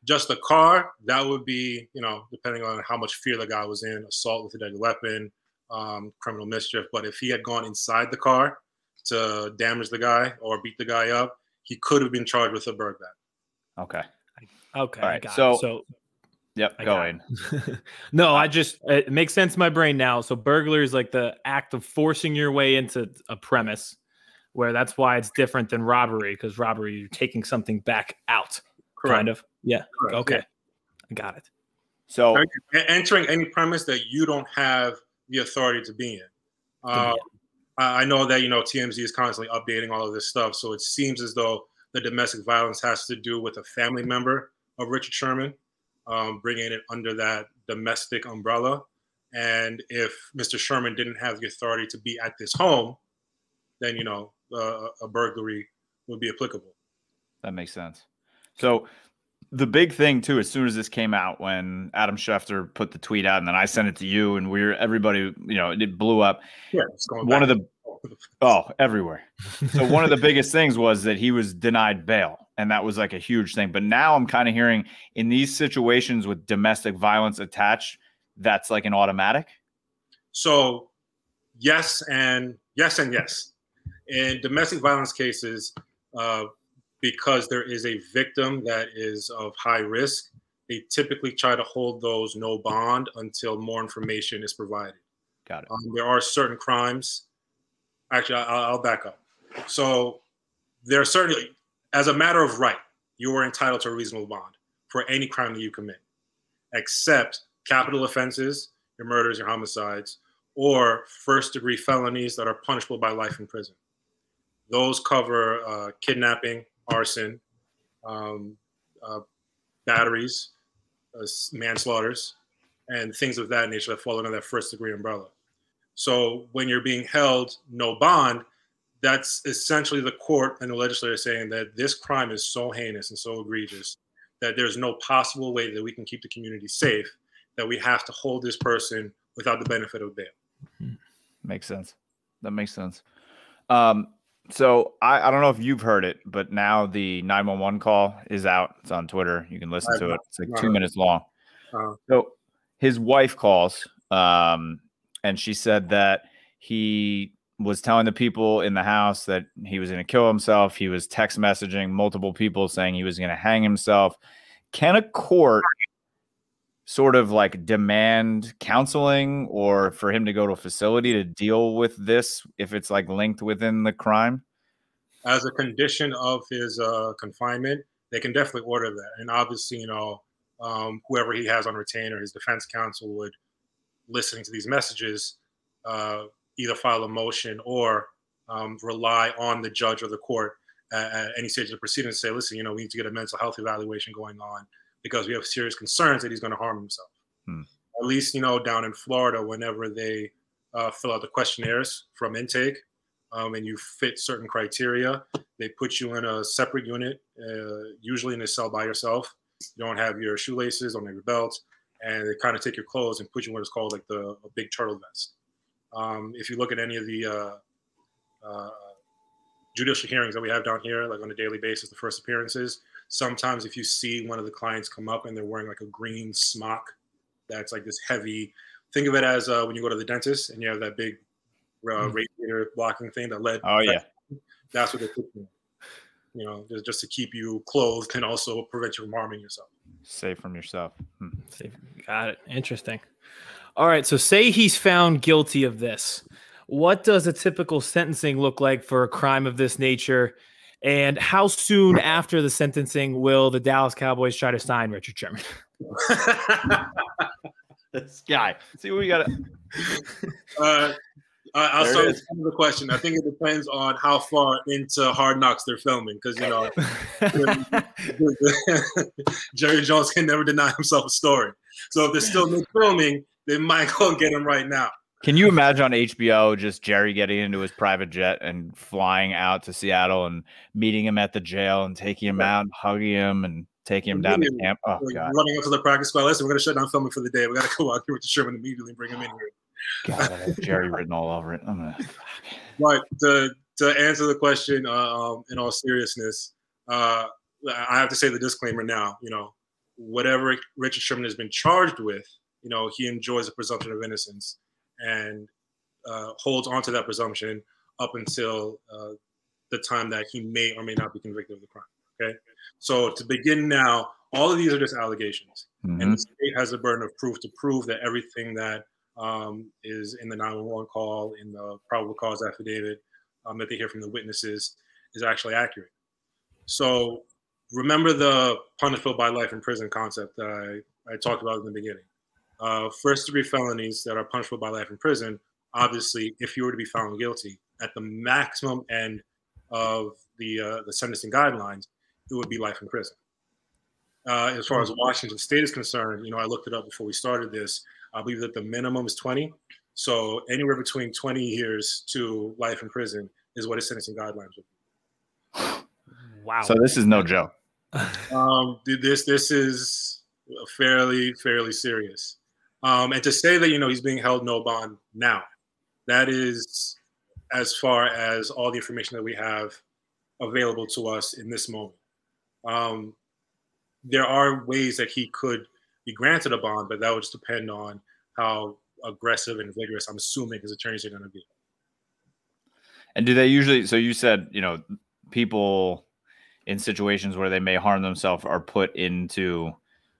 [SPEAKER 3] just the car, that would be, you know, depending on how much fear the guy was in, assault with a deadly weapon, um, criminal mischief. But if he had gone inside the car to damage the guy or beat the guy up, he could have been charged with a burg bat.
[SPEAKER 2] Okay.
[SPEAKER 1] Okay.
[SPEAKER 2] All
[SPEAKER 1] I
[SPEAKER 2] right,
[SPEAKER 1] got it.
[SPEAKER 2] so-
[SPEAKER 1] so
[SPEAKER 2] Yep.
[SPEAKER 1] I
[SPEAKER 2] Go
[SPEAKER 1] got
[SPEAKER 2] in.
[SPEAKER 1] it. no, I just it makes sense in my brain now. So burglar is like the act of forcing your way into a premise, where that's why it's different than robbery because robbery you're taking something back out, Correct. kind of. Yeah.
[SPEAKER 3] Correct,
[SPEAKER 1] Okay.
[SPEAKER 3] yeah.
[SPEAKER 1] I got it.
[SPEAKER 2] So
[SPEAKER 3] Entering any premise that you don't have the authority to be in. Um, I I know that you know TMZ is constantly updating all of this stuff, so it seems as though the domestic violence has to do with a family member of Richard Sherman, um, bringing it under that domestic umbrella. And if Mr. Sherman didn't have the authority to be at this home, then you know uh, a burglary would be applicable.
[SPEAKER 2] That makes sense. So the big thing too, as soon as this came out, when Adam Schefter put the tweet out, and then I sent it to you, and we are everybody, you know, it blew up.
[SPEAKER 3] Yeah, it's going
[SPEAKER 2] One
[SPEAKER 3] back
[SPEAKER 2] of the oh, everywhere. So one of the biggest things was that he was denied bail, and that was like a huge thing. But now I'm kind of hearing in these situations with domestic violence attached, that's like an automatic.
[SPEAKER 3] So, yes and yes and yes. In domestic violence cases, uh, because there is a victim that is of high risk, they typically try to hold those no bond until more information is provided.
[SPEAKER 2] Got it.
[SPEAKER 3] Um, there are certain crimes. Actually, I'll, I'll back up. So, there are certainly, as a matter of right, you are entitled to a reasonable bond for any crime that you commit, except capital offenses, your murders, your homicides, or first degree felonies that are punishable by life in prison. Those cover uh, kidnapping, arson, um, uh, batteries, uh, manslaughters, and things of that nature that fall under that first degree umbrella. So when you're being held no bond, that's essentially the court and the legislature saying that this crime is so heinous and so egregious that there's no possible way that we can keep the community safe that we have to hold this person without the benefit of bail.
[SPEAKER 2] Makes sense. That makes sense. Um, so I, I don't know if you've heard it, but now the 911 call is out. It's on Twitter. You can listen to it. It's like two minutes long.
[SPEAKER 3] Uh,
[SPEAKER 2] So his wife calls, um, and she said that he was telling the people in the house that he was going to kill himself. He was text messaging multiple people saying he was going to hang himself. Can a court sort of like demand counseling or for him to go to a facility to deal with this if it's like linked within the crime?
[SPEAKER 3] as a condition of his uh, confinement, they can definitely order that. And obviously, you know, um, whoever he has on retainer, his defense counsel would, listening to these messages, uh, either file a motion or um, rely on the judge or the court at, at any stage of the proceedings to say, listen, you know, we need to get a mental health evaluation going on because we have serious concerns that he's going to harm himself.
[SPEAKER 2] Hmm.
[SPEAKER 3] At least, you know, down in Florida, whenever they uh, fill out the questionnaires from intake um, and you fit certain criteria, they put you in a separate unit, uh, usually in a cell by yourself. You don't have your shoelaces, don't have your belt, and they kind of take your clothes and put you in what is called like the a big turtle vest. Um, if you look at any of the uh, uh, judicial hearings that we have down here, like on a daily basis, the first appearances, sometimes if you see one of the clients come up and they're wearing like a green smock that's like this heavy, think of it as uh, when you go to the dentist and you have that big uh, radiator blocking thing that led.
[SPEAKER 2] Oh yeah.
[SPEAKER 3] That's what they're putting. You know, just, just to keep you clothed and also prevent you from harming yourself.
[SPEAKER 2] Safe from yourself. Hmm.
[SPEAKER 1] Got it. Interesting. All right. So, say he's found guilty of this. What does a typical sentencing look like for a crime of this nature? And how soon after the sentencing will the Dallas Cowboys try to sign Richard Sherman?
[SPEAKER 2] this guy. See what we got.
[SPEAKER 3] Uh, I- I'll
[SPEAKER 2] There
[SPEAKER 3] start with the question. I think it depends on how far into Hard Knocks they're filming, because you know Jerry Jones can never deny himself a story. So if they're still mid filming, they might go get him right now.
[SPEAKER 2] Can you imagine on HBO just Jerry getting into his private jet and flying out to Seattle and meeting him at the jail and taking him out and hugging him and taking him down to camp? Oh god.
[SPEAKER 3] running up to the practice squad. Listen, we're gonna shut down filming for the day. We gotta go out here with the Sherman immediately and bring him in here.
[SPEAKER 2] God, I have Jerry written all over it. I'm gonna
[SPEAKER 3] But to to answer the question, uh, um, in all seriousness, uh, I have to say the disclaimer now. You know, whatever Richard Sherman has been charged with, you know, he enjoys a presumption of innocence and uh, holds on to that presumption up until uh, the time that he may or may not be convicted of the crime. Okay, so to begin now, all of these are just allegations, and
[SPEAKER 2] Mhm.
[SPEAKER 3] the state has the burden of proof to prove that everything that um, is in the 911 call, in the probable cause affidavit um, that they hear from the witnesses, is actually accurate. So remember the punishable by life in prison concept that I, I talked about in the beginning. Uh, first degree felonies that are punishable by life in prison, obviously, if you were to be found guilty at the maximum end of the uh, the sentencing guidelines, it would be life in prison. Uh, as far as Washington State is concerned, you know, I looked it up before we started this. I believe that the minimum is 20. So anywhere between 20 years to life in prison is what his sentencing guidelines would
[SPEAKER 1] Wow.
[SPEAKER 2] So this is no joke.
[SPEAKER 3] Um, this this is fairly fairly serious. Um, and to say that you know he's being held no bond now, that is as far as all the information that we have available to us in this moment. Um, there are ways that he could be granted a bond, but that would just depend on how aggressive and vigorous I'm assuming his attorneys are going to be.
[SPEAKER 2] And do they usually? So you said you know people in situations where they may harm themselves are put into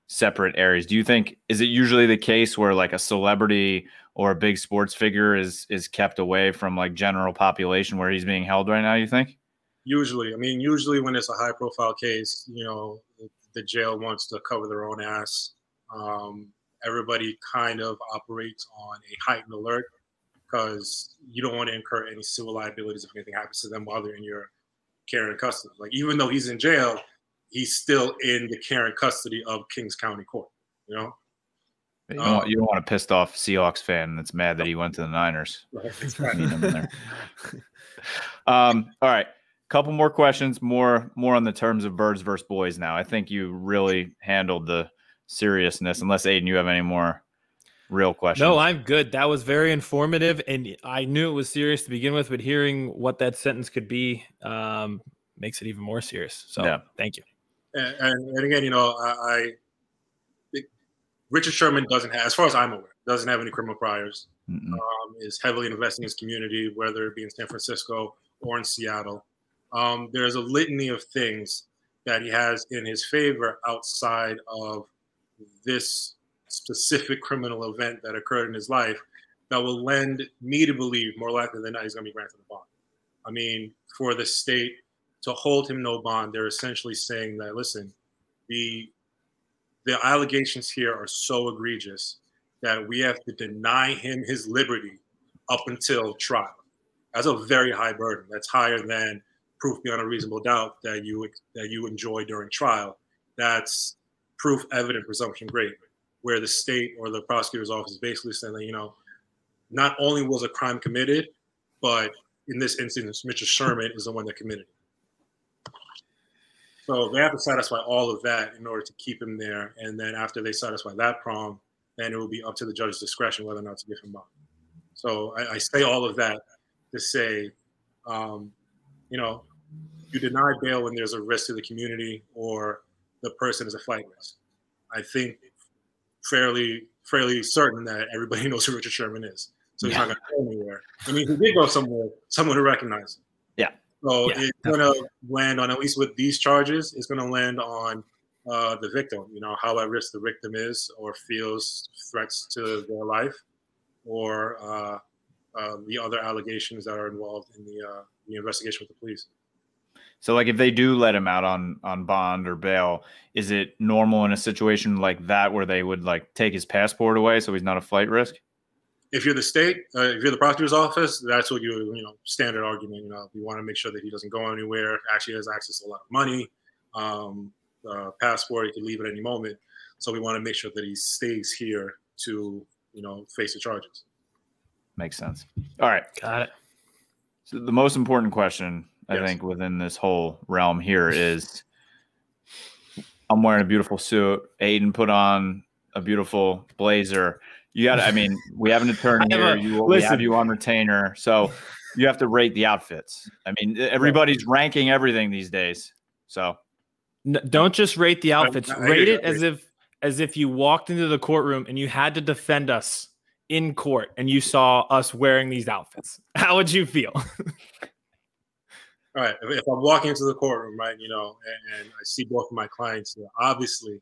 [SPEAKER 2] separate areas. Do you think is it usually the case where like a celebrity or a big sports figure is is kept away from like general population where he's being held right now? You think?
[SPEAKER 3] Usually, I mean, usually when it's a high profile case, you know, the jail wants to cover their own ass. Um, everybody kind of operates on a heightened alert because you don't want to incur any civil liabilities if anything happens to them while they're in your care and custody. Like, even though he's in jail, he's still in the care and custody of Kings County Court, you know?
[SPEAKER 2] You don't, want, you don't want a pissed off Seahawks fan that's mad that he went to the Niners. Need him in there. Um, all right. Couple more questions, more more on the terms of birds versus boys now. I think you really handled the seriousness, unless Aiden, you have any more real questions.
[SPEAKER 1] No, I'm good. That was very informative, and I knew it was serious to begin with, but hearing what that sentence could be um, makes it even more serious. So,
[SPEAKER 2] Yeah.
[SPEAKER 1] thank you.
[SPEAKER 3] And, and, and again, you know, I, I Richard Sherman doesn't have, as far as I'm aware, doesn't have any criminal priors. Um, is heavily investing in his community, whether it be in San Francisco or in Seattle. Um, there's a litany of things that he has in his favor outside of this specific criminal event that occurred in his life that will lend me to believe more likely than not he's going to be granted a bond. I mean, for the state to hold him no bond, they're essentially saying that listen, the the allegations here are so egregious that we have to deny him his liberty up until trial. That's a very high burden. That's higher than proof beyond a reasonable doubt that you that you enjoy during trial. That's proof evident presumption great, where the state or the prosecutor's office is basically saying that you know, not only was a crime committed, but in this instance, Mitchell Sherman is the one that committed it. So they have to satisfy all of that in order to keep him there. And then after they satisfy that prong, then it will be up to the judge's discretion whether or not to give him bond. So I, I say all of that to say, um, you know, you deny bail when there's a risk to the community or the person is a flight risk. I think fairly fairly certain that everybody knows who Richard Sherman is. So he's
[SPEAKER 2] Yeah.
[SPEAKER 3] not going to go anywhere. I mean, if he did go somewhere, someone who recognize him.
[SPEAKER 2] Yeah.
[SPEAKER 3] So
[SPEAKER 1] Yeah,
[SPEAKER 3] it's going to land on, at least with these charges, it's going to land on uh, the victim, you know, how at risk the victim is or feels threats to their life or uh, uh, the other allegations that are involved in the, uh, the investigation with the police.
[SPEAKER 2] So like if they do let him out on on bond or bail, is it normal in a situation like that where they would like take his passport away so he's not a flight risk?
[SPEAKER 3] If you're the state, uh, if you're the prosecutor's office, that's what you you know standard argument. You know, we want to make sure that he doesn't go anywhere. Actually, has access to a lot of money, um, uh, passport. He can leave at any moment. So we want to make sure that he stays here to you know face the charges.
[SPEAKER 2] Makes sense. All right.
[SPEAKER 1] Got it.
[SPEAKER 2] So the most important question I
[SPEAKER 3] Yes.
[SPEAKER 2] think within this whole realm here is I'm wearing a beautiful suit. Aiden put on a beautiful blazer. You got I mean, we have an attorney
[SPEAKER 1] I have
[SPEAKER 2] here. You, we have
[SPEAKER 1] listen.
[SPEAKER 2] you on retainer. So you have to rate the outfits. I mean, everybody's ranking everything these days. So
[SPEAKER 1] N- don't just rate the outfits.
[SPEAKER 3] I
[SPEAKER 1] rate it as if as if you walked into the courtroom and you had to defend us in court and you saw us wearing these outfits. How would you feel?
[SPEAKER 3] All right. If, if I'm walking into the courtroom, right, you know, and, and I see both of my clients, you know, obviously,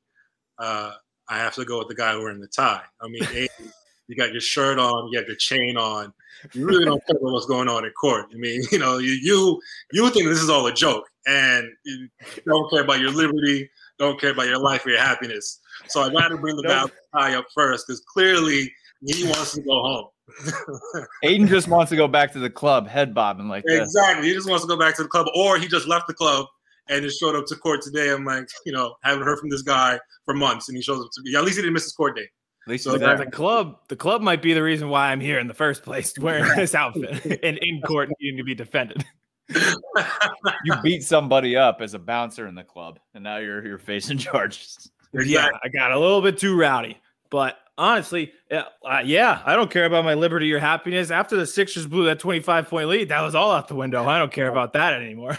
[SPEAKER 3] uh, I have to go with the guy wearing the tie. I mean, A, you got your shirt on, you have your chain on. You really don't care about what's going on at court. I mean, you know, you you you think this is all a joke, and you don't care about your liberty, don't care about your life or your happiness. So I got to bring the guy tie up first because clearly he wants to go home.
[SPEAKER 2] Aiden just wants to go back to the club, head bobbing like this.
[SPEAKER 3] Exactly. He just wants to go back to the club, or he just left the club and just showed up to court today. I'm like, you know, haven't heard from this guy for months, and he shows up to me. At least he didn't miss his court date.
[SPEAKER 2] At least
[SPEAKER 3] So
[SPEAKER 2] he's
[SPEAKER 3] that-
[SPEAKER 1] the club, the club might be the reason why I'm here in the first place, wearing this outfit and in court needing to be defended.
[SPEAKER 2] you beat somebody up as a bouncer in the club, and now you're you're facing charges.
[SPEAKER 1] Yeah, I got a little bit too rowdy, but honestly, yeah, uh, yeah, I don't care about my liberty or happiness. After the Sixers blew that 25 point lead, that was all out the window. I don't care about that anymore.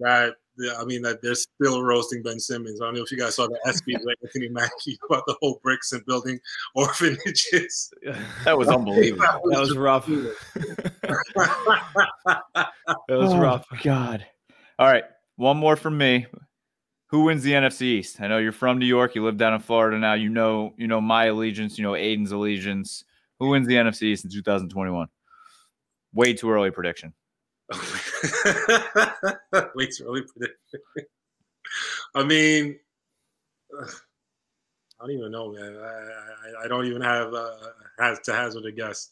[SPEAKER 3] that yeah, I mean that they're still roasting Ben Simmons. I don't know if you guys saw the SB with Anthony Mackie about the whole bricks and building orphanages.
[SPEAKER 2] That was unbelievable.
[SPEAKER 1] That was rough. That was
[SPEAKER 2] Oh,
[SPEAKER 1] rough.
[SPEAKER 2] God. All right, one more from me. Who wins the NFC East? I know you're from New York. You live down in Florida now. You know, you know my allegiance. You know Aiden's allegiance. Who wins the NFC East in 2021? Way too early prediction.
[SPEAKER 3] Wait too early prediction. I mean, I don't even know, man. I, I, I don't even have uh, has to hazard a guess.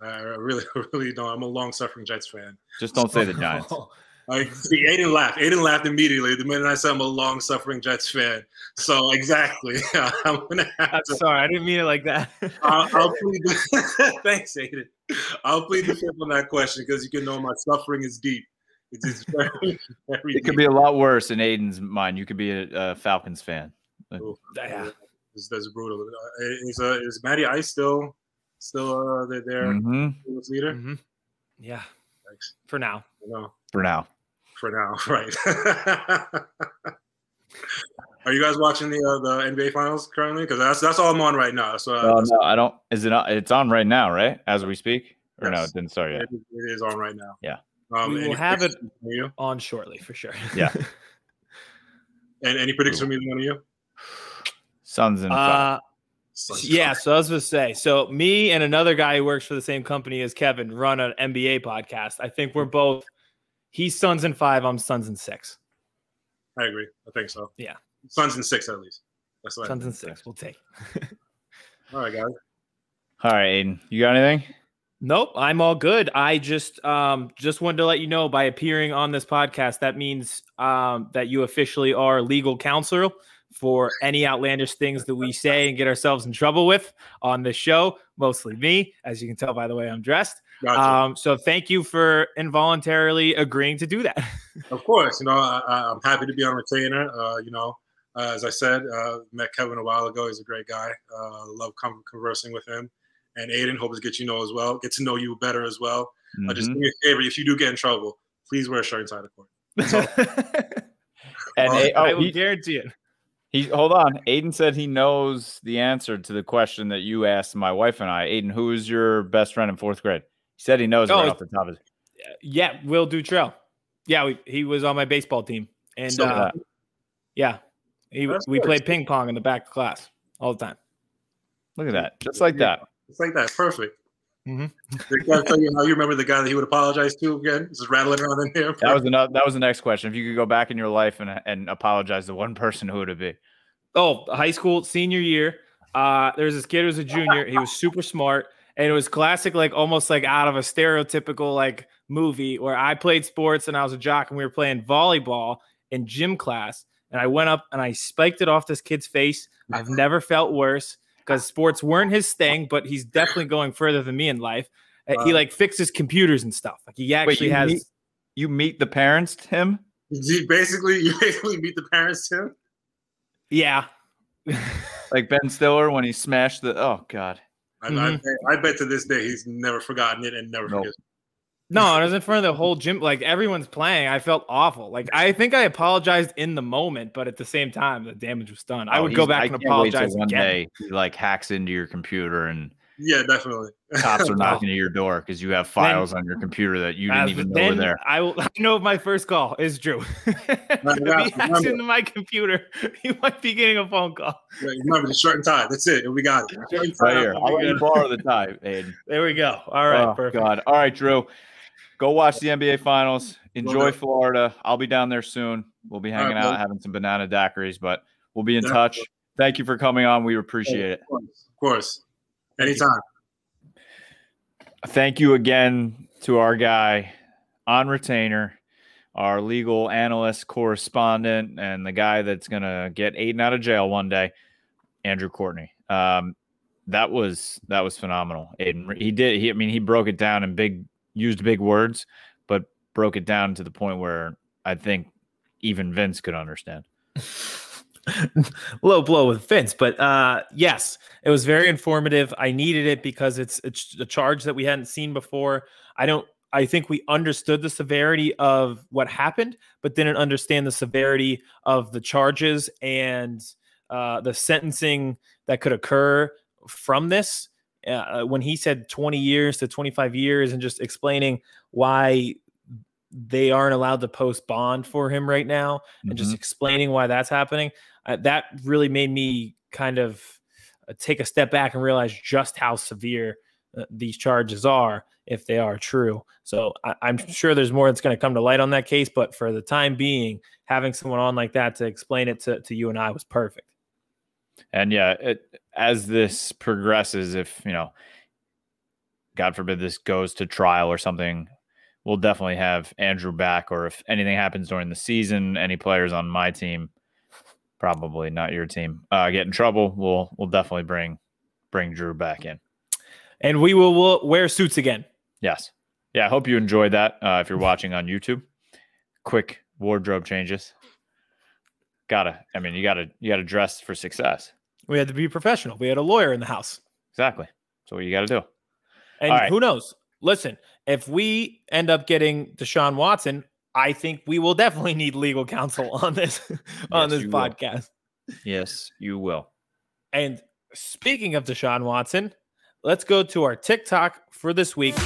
[SPEAKER 3] I really, really don't. I'm a long-suffering Jets fan.
[SPEAKER 2] Just don't say the Giants.
[SPEAKER 3] I see Aiden laughed. Aiden laughed immediately the minute I said I'm a long-suffering Jets fan. So exactly, I'm gonna have
[SPEAKER 1] I'm
[SPEAKER 3] to.
[SPEAKER 1] sorry, I didn't mean it like that.
[SPEAKER 3] I'll, I'll plead the, thanks, Aiden. I'll plead the fifth on that question because you can know my suffering is deep. It's, it's very, very
[SPEAKER 2] It could be a lot worse in Aiden's mind. You could be a, a Falcons fan.
[SPEAKER 3] Oof.
[SPEAKER 1] Yeah.
[SPEAKER 3] It's, that's brutal. Uh, Is uh, is Matty Ice still still uh, their their
[SPEAKER 2] hmm
[SPEAKER 3] fearless leader?
[SPEAKER 1] Mhm. Yeah,
[SPEAKER 3] Thanks.
[SPEAKER 1] for now.
[SPEAKER 3] No,
[SPEAKER 2] For now.
[SPEAKER 3] for now, right? Are you guys watching the uh, the NBA finals currently? Because that's that's all I'm on right now. So uh,
[SPEAKER 2] Oh, no, I don't. Is it? on- It's on right now, right? As we speak, or no? It didn't start yet.
[SPEAKER 3] it, it is on right now.
[SPEAKER 2] Yeah.
[SPEAKER 3] Um,
[SPEAKER 1] We will have it-
[SPEAKER 3] You?
[SPEAKER 1] On shortly, for sure.
[SPEAKER 2] Yeah.
[SPEAKER 3] And any predictions from either one of you?
[SPEAKER 2] Suns and
[SPEAKER 1] Uh,
[SPEAKER 3] Suns.
[SPEAKER 1] yeah, so I was going to say, so me and another guy who works for the same company as Kevin run an NBA podcast. I think we're both He's Suns and five. I'm Suns and six.
[SPEAKER 3] I agree. I think so.
[SPEAKER 1] Yeah.
[SPEAKER 3] Suns and six at least. That's what
[SPEAKER 1] Suns in
[SPEAKER 3] think.
[SPEAKER 1] six. We'll take.
[SPEAKER 3] All right, guys.
[SPEAKER 2] All right, Aiden, you got anything?
[SPEAKER 1] Nope, I'm all good. I just um just wanted to let you know by appearing on this podcast that means um that you officially are legal counsel for any outlandish things that we say and get ourselves in trouble with on this show, mostly me, as you can tell by the way I'm dressed.
[SPEAKER 3] Gotcha.
[SPEAKER 1] Um so thank you for involuntarily agreeing to do that.
[SPEAKER 3] Of course, you know I, I- I'm happy to be on retainer. Uh, you know, uh, as I said, uh, met Kevin a while ago. He's a great guy. Uh, love con- conversing with him. And Aiden, hope to get you know as well, get to know you better as well. Uh, just
[SPEAKER 2] Mhm.
[SPEAKER 3] do me a favor, if you do get in trouble, please wear a shirt inside the court.
[SPEAKER 2] And
[SPEAKER 3] Oh,
[SPEAKER 2] A-
[SPEAKER 1] I
[SPEAKER 2] oh,
[SPEAKER 1] will
[SPEAKER 2] he,
[SPEAKER 1] guarantee it.
[SPEAKER 2] he hold on. Aiden said he knows the answer to the question that you asked my wife and I. Aiden, who is your best friend in fourth grade? He said he knows it
[SPEAKER 1] Oh,
[SPEAKER 2] right
[SPEAKER 1] it's-
[SPEAKER 2] off the top of his.
[SPEAKER 1] Yeah, Will Dutrell. Yeah, we, he was on my baseball team. And
[SPEAKER 3] So,
[SPEAKER 1] uh, yeah, he,
[SPEAKER 3] That's
[SPEAKER 1] we
[SPEAKER 3] good.
[SPEAKER 1] played ping pong in the back of class all the time.
[SPEAKER 2] Look at that, just like that.
[SPEAKER 3] Just like that. Perfect. Mm-hmm. I tell you how you remember the guy that he would apologize to again? Just rattling around in here.
[SPEAKER 2] That was another. That was the next question. If you could go back in your life and and apologize to one person, who would it be?
[SPEAKER 1] Oh, high school senior year. Uh, there was this kid who was a junior. He was super smart, and it was classic, like almost like out of a stereotypical like movie where I played sports and I was a jock, and we were playing volleyball in gym class. And I went up and I spiked it off this kid's face. I've never felt worse because sports weren't his thing, but he's definitely going further than me in life. Uh, He like fixes computers and stuff. Like he actually
[SPEAKER 2] you
[SPEAKER 1] has.
[SPEAKER 2] meet- You meet the parents, Tim.
[SPEAKER 3] You basically, you basically meet the parents too.
[SPEAKER 1] yeah.
[SPEAKER 2] Like Ben Stiller when he smashed the. Oh God.
[SPEAKER 3] I, I,
[SPEAKER 1] Mhm.
[SPEAKER 3] bet, I bet to this day he's never forgotten it and never
[SPEAKER 2] Nope.
[SPEAKER 3] forgets.
[SPEAKER 1] No, it was in front of the whole gym. Like everyone's playing. I felt awful. Like I think I apologized in the moment, but at the same time, the damage was done. I
[SPEAKER 2] Oh,
[SPEAKER 1] would go back
[SPEAKER 2] I
[SPEAKER 1] and
[SPEAKER 2] can't wait till
[SPEAKER 1] apologize
[SPEAKER 2] one
[SPEAKER 1] again.
[SPEAKER 2] day he like hacks into your computer and
[SPEAKER 3] Yeah, definitely.
[SPEAKER 2] cops are knocking at your door because you have files on your computer that you didn't even know were there.
[SPEAKER 1] I will. I know my first call is Drew. if
[SPEAKER 3] Right,
[SPEAKER 1] he
[SPEAKER 3] yeah,
[SPEAKER 1] hacks
[SPEAKER 3] remember.
[SPEAKER 1] into my computer, he might be getting a phone call.
[SPEAKER 3] Yeah, remember the shirt and tie. That's it. We got it.
[SPEAKER 2] Right here. I'll let you borrow the tie, Aiden.
[SPEAKER 1] There we go. All right,
[SPEAKER 2] oh,
[SPEAKER 1] perfect.
[SPEAKER 2] God. All right, Drew. Go watch the NBA Finals. Enjoy. Florida. I'll be down there soon. We'll be hanging
[SPEAKER 3] right,
[SPEAKER 2] out, having some banana daiquiris, but we'll be in
[SPEAKER 3] Yeah.
[SPEAKER 2] touch. Thank you for coming on. We appreciate it.
[SPEAKER 3] Of course. Of course. Anytime.
[SPEAKER 2] Thank you again to our guy on retainer, our legal analyst correspondent, and the guy that's gonna get Aiden out of jail one day, Andrew Courtney. Um, that was that was phenomenal. Aiden, he did. He, I mean, he broke it down in big, used big words, but broke it down to the point where I think even Vince could understand.
[SPEAKER 1] low blow with Vince, but uh, yes, it was very informative. I needed it because it's it's a charge that we hadn't seen before. I don't. I think we understood the severity of what happened, but didn't understand the severity of the charges and uh, the sentencing that could occur from this. Uh, when he said 20 years to 25 years, and just explaining why they aren't allowed to post bond for him right now, and just explaining why that's happening uh, that really made me kind of uh, take a step back and realize just how severe uh, these charges are if they are true. So I, I'm sure there's more that's going to come to light on that case, but for the time being, having someone on like that to explain it to, to you and I was perfect.
[SPEAKER 2] And yeah, it, as this progresses, if you know, God forbid this goes to trial or something, we'll definitely have Andrew back. Or if anything happens during the season, any players on my team, probably not your team, uh, get in trouble, we'll we'll definitely bring bring Drew back in.
[SPEAKER 1] And we will we'll wear suits again.
[SPEAKER 2] Yes, yeah. I hope you enjoyed that. Uh, if you're watching on YouTube, quick wardrobe changes. Gotta, I mean, you gotta you gotta dress for success.
[SPEAKER 1] We had to be professional. We had a lawyer in the house.
[SPEAKER 2] Exactly. So what you got to do.
[SPEAKER 1] And
[SPEAKER 2] right.
[SPEAKER 1] who knows? Listen, if we end up getting Deshaun Watson, I think we will definitely need legal counsel on this on
[SPEAKER 2] Yes,
[SPEAKER 1] this
[SPEAKER 2] you will.
[SPEAKER 1] podcast.
[SPEAKER 2] Yes, you will.
[SPEAKER 1] And speaking of Deshaun Watson, let's go to our TikTok for this week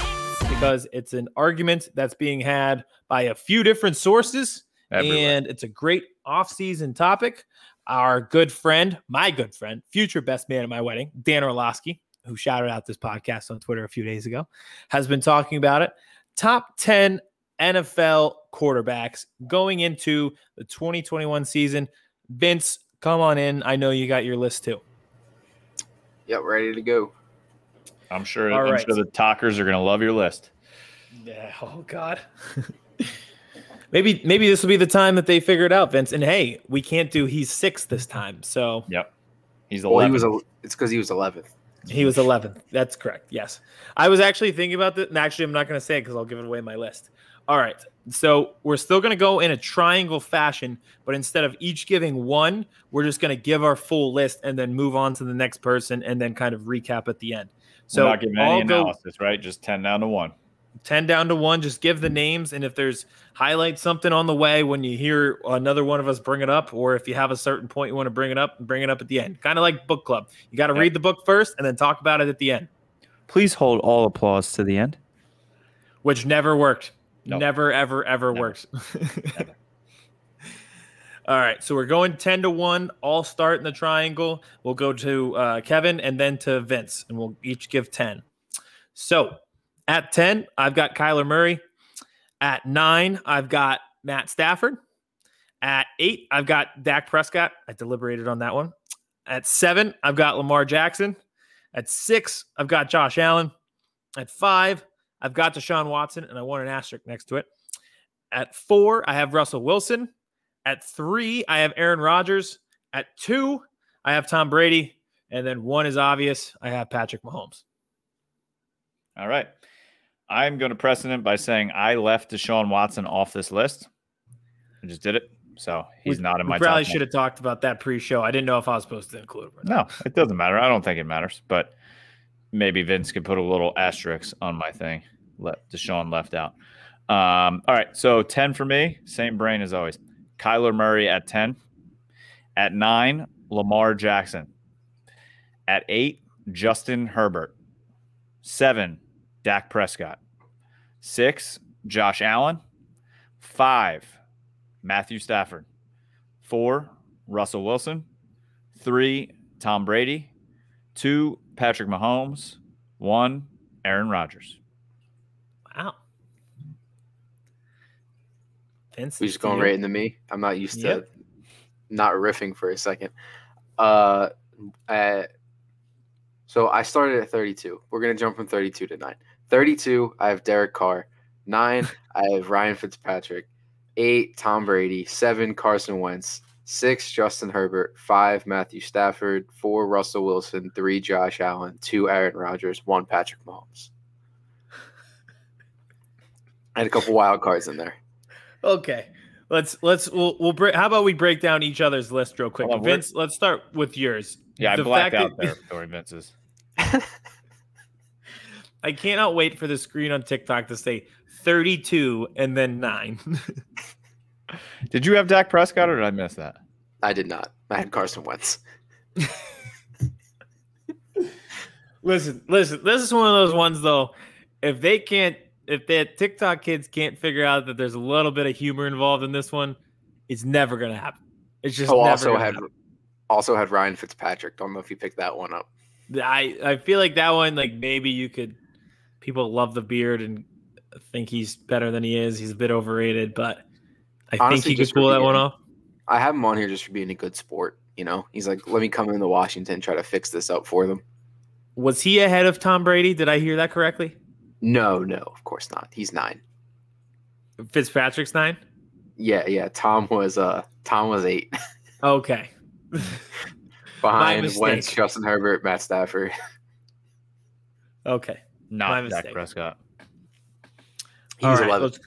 [SPEAKER 1] because it's an argument that's being had by a few different sources.
[SPEAKER 2] Everywhere.
[SPEAKER 1] And it's a great off-season topic. Our good friend, my good friend, future best man at my wedding, Dan Orlovsky, who shouted out this podcast on Twitter a few days ago, has been talking about it. Top 10 NFL quarterbacks going into the 2021 season. Vince, come on in. I know you got your list too.
[SPEAKER 9] Yep, ready to go.
[SPEAKER 2] I'm sure.
[SPEAKER 1] All
[SPEAKER 2] I'm
[SPEAKER 1] right.
[SPEAKER 2] sure the talkers are going to love your list.
[SPEAKER 1] Yeah. Oh God. maybe maybe this will be the time that they figure it out, Vince. And hey, we can't do he's six this time. So
[SPEAKER 2] Yep. He's
[SPEAKER 9] Well, he was a, it's because he was 11th.
[SPEAKER 1] he was 11th. That's correct. Yes. I was actually thinking about this. And actually, I'm not going to say it because I'll give away my list. All right. So we're still going to go in a triangle fashion, but instead of each giving one, we're just going to give our full list and then move on to the next person and then kind of recap at the end. So
[SPEAKER 2] We're not giving any
[SPEAKER 1] I'll go-
[SPEAKER 2] analysis, right? Just 10 down to one.
[SPEAKER 1] 10 down to one just give the names. And if there's highlight something on the way when you hear another one of us bring it up or if you have a certain point you want to bring it up bring it up at the end. Kind of like book club. You got to
[SPEAKER 2] Yeah.
[SPEAKER 1] read the book first and then talk about it at the end.
[SPEAKER 2] Please hold all applause to the end.
[SPEAKER 1] which never worked.
[SPEAKER 2] No.
[SPEAKER 1] never ever ever
[SPEAKER 2] Never.
[SPEAKER 1] worked all right so we're going 10 to 1 all start in the triangle. We'll go to uh, kevin and then to vince and we'll each give 10 so at 10 i've got kyler murray at 9 i've got matt stafford at 8 i've got dak prescott i deliberated on that one at 7 i've got lamar jackson at 6 i've got josh allen at 5 I've got Deshaun Watson, and I want an asterisk next to it. At four, I have Russell Wilson. At three, I have Aaron Rodgers. At two, I have Tom Brady. And then one is obvious. I have Patrick Mahomes.
[SPEAKER 2] All right. I'm going to precedent by saying I left Deshaun Watson off this list. I just did it. So he's
[SPEAKER 1] We-
[SPEAKER 2] not in
[SPEAKER 1] we
[SPEAKER 2] my
[SPEAKER 1] probably should have talked about that pre-show. I didn't know if I was supposed to include not.
[SPEAKER 2] No, it doesn't matter. I don't think it matters, but maybe Vince could put a little asterisk on my thing. Let Deshaun left out. Um, all right, so 10 for me, same brain as always. Kyler Murray at 10. At nine, Lamar Jackson. At eight, Justin Herbert. Seven, Dak Prescott. Six, Josh Allen. Five, Matthew Stafford. Four, Russell Wilson. Three, Tom Brady. Two, Patrick Mahomes. One, Aaron Rodgers.
[SPEAKER 1] Wow. Vince,
[SPEAKER 9] We just going right into me. I'm not used to not riffing for a second. Uh, uh, so I started at 32. We're gonna jump from 32 to nine. 32, I have Derek Carr. Nine, I have Ryan Fitzpatrick. Eight, Tom Brady. Seven, Carson Wentz. Six, Justin Herbert. Five, Matthew Stafford. Four, Russell Wilson. Three, Josh Allen. Two, Aaron Rodgers. One, Patrick Mahomes. I had a couple wild cards in there.
[SPEAKER 1] Okay. Let's let's we'll we'll break. How about we break down each other's list real quick?
[SPEAKER 2] On,
[SPEAKER 1] Vince, let's start with yours.
[SPEAKER 2] Yeah, I blacked out
[SPEAKER 1] that-
[SPEAKER 2] there during Vince's.
[SPEAKER 1] I cannot wait for the screen on TikTok to say 32 and then nine.
[SPEAKER 2] Did you have Dak Prescott or did I miss that?
[SPEAKER 9] I did not. I had Carson Wentz.
[SPEAKER 1] listen, listen. This is one of those ones though. If they can't, if the TikTok kids can't figure out that there's a little bit of humor involved in this one, it's never gonna happen. It's just
[SPEAKER 9] Oh,
[SPEAKER 1] never
[SPEAKER 9] also
[SPEAKER 1] gonna
[SPEAKER 9] had
[SPEAKER 1] happen.
[SPEAKER 9] also had Ryan Fitzpatrick. Don't know if you picked that one up.
[SPEAKER 1] I I feel like that one, like maybe you could. People love the beard and think he's better than he is. He's a bit overrated, but I
[SPEAKER 9] Honestly,
[SPEAKER 1] think he could pull that
[SPEAKER 9] being-
[SPEAKER 1] one off.
[SPEAKER 9] I have him on here just for being a good sport. You know, he's like, let me come into Washington, try to fix this up for them.
[SPEAKER 1] Was he ahead of Tom Brady? Did I hear that correctly?
[SPEAKER 9] No, no, of course not. He's nine.
[SPEAKER 1] Fitzpatrick's nine.
[SPEAKER 9] Yeah, yeah. Tom was uh Tom was eight
[SPEAKER 1] Okay.
[SPEAKER 9] behind. Wentz, Justin Herbert, Matt Stafford.
[SPEAKER 1] Okay.
[SPEAKER 2] Not
[SPEAKER 1] My
[SPEAKER 2] Dak. Prescott.
[SPEAKER 9] He was
[SPEAKER 1] right,
[SPEAKER 9] 11.
[SPEAKER 1] let's-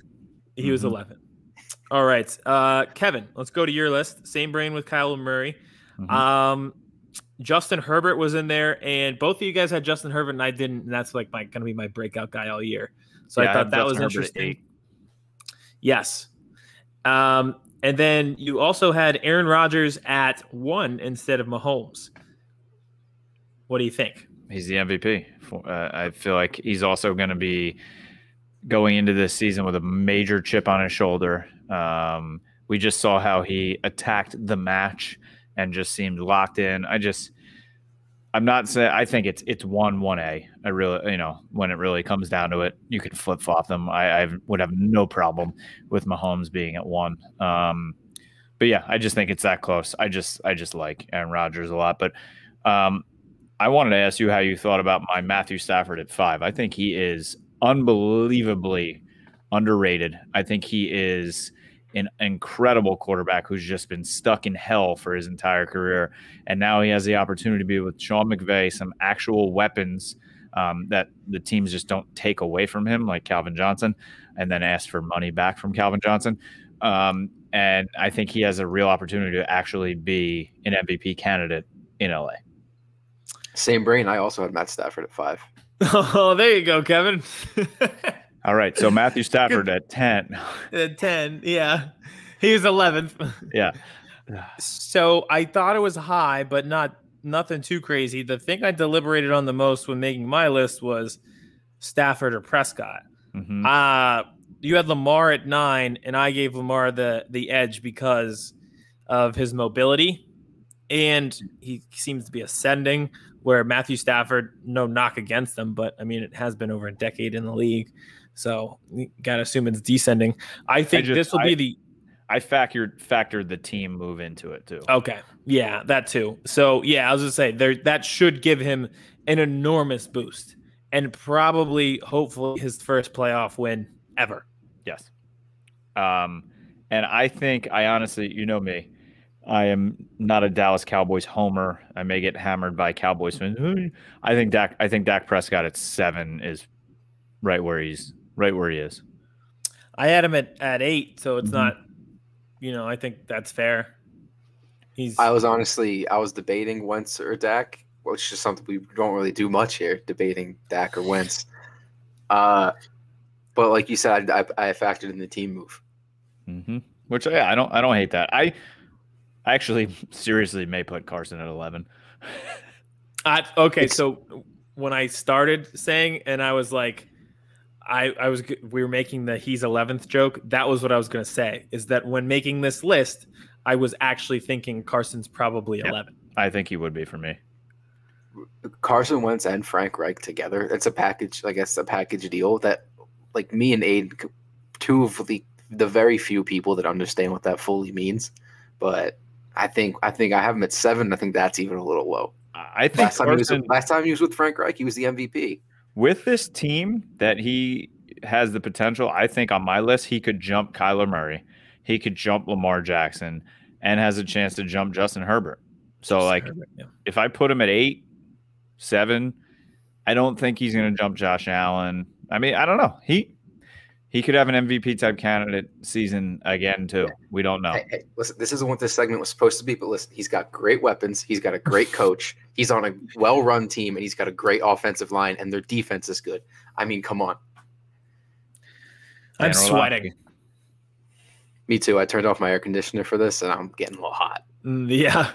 [SPEAKER 1] He was
[SPEAKER 2] Mhm.
[SPEAKER 1] 11. All right. Uh, Kevin, let's go to your list. Same brain with Kyler Murray.
[SPEAKER 2] Mhm.
[SPEAKER 1] Um, Justin Herbert was in there, and both of you guys had Justin Herbert, and I didn't. And that's like my going to be my breakout guy all year. So
[SPEAKER 2] Yeah, I
[SPEAKER 1] I thought
[SPEAKER 2] have
[SPEAKER 1] that was
[SPEAKER 2] Justin Herbert
[SPEAKER 1] interesting. Yes. Um, and then you also had Aaron Rodgers at one instead of Mahomes. What do you think?
[SPEAKER 2] He's the MVP. Uh, I feel like he's also going to be going into this season with a major chip on his shoulder. Um, we just saw how he attacked the match and just seemed locked in. I just, I'm not saying I think it's it's one one A. I really you know when it really comes down to it, you can flip flop them. I, I would have no problem with Mahomes being at one. Um, but yeah, I just think it's that close. I just I just like Aaron Rodgers a lot. But um, I wanted to ask you how you thought about my Matthew Stafford at five. I think he is unbelievably underrated. I think he is an incredible quarterback who's just been stuck in hell for his entire career. And now he has the opportunity to be with Sean McVay, some actual weapons um, that the teams just don't take away from him, like Calvin Johnson, and then ask for money back from Calvin Johnson. Um, and I think he has a real opportunity to actually be an MVP candidate in LA.
[SPEAKER 9] Same brain. I also had Matt Stafford at five.
[SPEAKER 1] Oh, there you go, Kevin.
[SPEAKER 2] All right. So Matthew Stafford at 10.
[SPEAKER 1] At 10. Yeah. He was 11th.
[SPEAKER 2] Yeah.
[SPEAKER 1] So I thought it was high, but not nothing too crazy. The thing I deliberated on the most when making my list was Stafford or Prescott.
[SPEAKER 2] Mhm.
[SPEAKER 1] Uh you had Lamar at nine, and I gave Lamar the the edge because of his mobility, and he seems to be ascending. Where Matthew Stafford, no knock against them, but I mean it has been over a decade in the league, so you gotta assume it's descending. I think
[SPEAKER 2] just-
[SPEAKER 1] this will
[SPEAKER 2] I-
[SPEAKER 1] be the
[SPEAKER 2] I factored factored the team move into it too.
[SPEAKER 1] Okay. Yeah, that too. So yeah, I was gonna say there that should give him an enormous boost and probably hopefully his first playoff win ever.
[SPEAKER 2] Yes. Um, and I think I honestly, you know me, I am not a Dallas Cowboys homer. I may get hammered by Cowboys fans. I think Dak. I think Dak Prescott at seven is right where he's right where he is.
[SPEAKER 1] I had him at, at eight, so it's
[SPEAKER 2] Mhm.
[SPEAKER 1] not you know, I think that's fair. He's
[SPEAKER 9] I was honestly, I was debating Wentz or Dak, which is something we don't really do much here, debating Dak or Wentz. Uh, but like you said, I, I factored in the team move.
[SPEAKER 2] Mm-hmm. Which yeah, I don't. I don't hate that. I I actually seriously may put Carson at eleven.
[SPEAKER 1] I, okay, so when I started saying, and I was like, I, I was, we were making the he's 11th joke. That was what I was going to say is that when making this list, I was actually thinking Carson's probably 11.
[SPEAKER 2] I think he would be for me.
[SPEAKER 9] Carson Wentz and Frank Reich together. It's a package. I guess a package deal that, like me and Aiden, two of the the very few people that understand what that fully means. But I think I think I have him at seven. I think that's even a little low.
[SPEAKER 2] I think
[SPEAKER 9] Last time, he was, last time he was with Frank Reich, he was the MVP.
[SPEAKER 2] with this team that he has the potential, I think on my list he could jump Kyler Murray, he could jump Lamar Jackson, and has a chance to jump Justin Herbert. So like
[SPEAKER 1] Yeah.
[SPEAKER 2] if I put him at eight, seven, I don't think he's going to jump Josh Allen. I mean, I don't know. He he could have an MVP type candidate season again too. We don't know.
[SPEAKER 9] Hey, hey, listen, this isn't what this segment was supposed to be, but listen, he's got great weapons. He's got a great coach. He's on a well run team, and he's got a great offensive line, and their defense is good. I mean, come on.
[SPEAKER 1] I'm sweating.
[SPEAKER 9] Me too. I turned off my air conditioner for this, and I'm getting a little hot.
[SPEAKER 1] Mm, Yeah.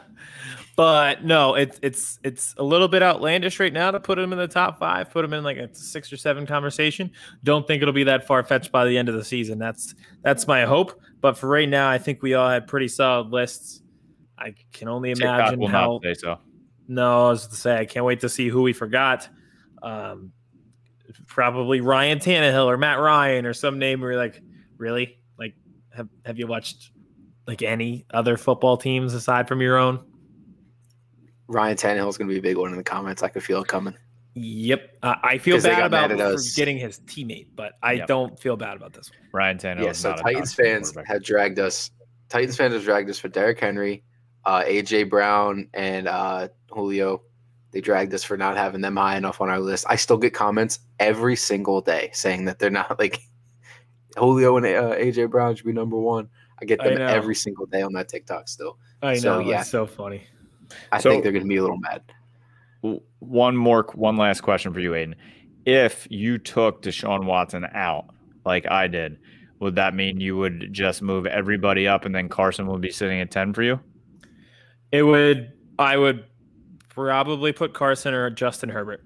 [SPEAKER 1] But no, it's it's it's a little bit outlandish right now to put him in the top five, put him in like a six or seven conversation. Don't think it'll be that far fetched by the end of the season. That's that's my hope. But for right now, I think we all had pretty solid lists. I can only imagine how
[SPEAKER 2] so.
[SPEAKER 1] No, I was to say I can't wait to see who we forgot. Um, probably Ryan Tannehill or Matt Ryan or some name. Where you're like, really? Like, have have you watched like any other football teams aside from your own?
[SPEAKER 9] Ryan Tannehill is going to be a big one in the comments. I could feel it coming.
[SPEAKER 1] Yep, uh, I feel bad about
[SPEAKER 9] mad at us.
[SPEAKER 1] forgetting his teammate, but I
[SPEAKER 2] Yep.
[SPEAKER 1] don't feel bad about this one.
[SPEAKER 2] Ryan Tannehill.
[SPEAKER 9] yeah,
[SPEAKER 2] is
[SPEAKER 9] so
[SPEAKER 2] not
[SPEAKER 9] Titans
[SPEAKER 2] top
[SPEAKER 9] fans have dragged us. Titans fans have dragged us for Derrick Henry, uh, AJ Brown, and uh, Julio. They dragged us for not having them high enough on our list. I still get comments every single day saying that they're not like Julio and uh, AJ Brown should be number one. I get them
[SPEAKER 1] know.
[SPEAKER 9] every single day on that TikTok still.
[SPEAKER 1] I know,
[SPEAKER 9] So, yeah.
[SPEAKER 1] it's so funny.
[SPEAKER 9] I
[SPEAKER 2] So-
[SPEAKER 9] think they're going to be a little mad.
[SPEAKER 2] One more, one last question for you, Aiden. If you took Deshaun Watson out, like I did, would that mean you would just move everybody up and then Carson would be sitting at 10 for you?
[SPEAKER 1] It would. I would probably put Carson or Justin Herbert.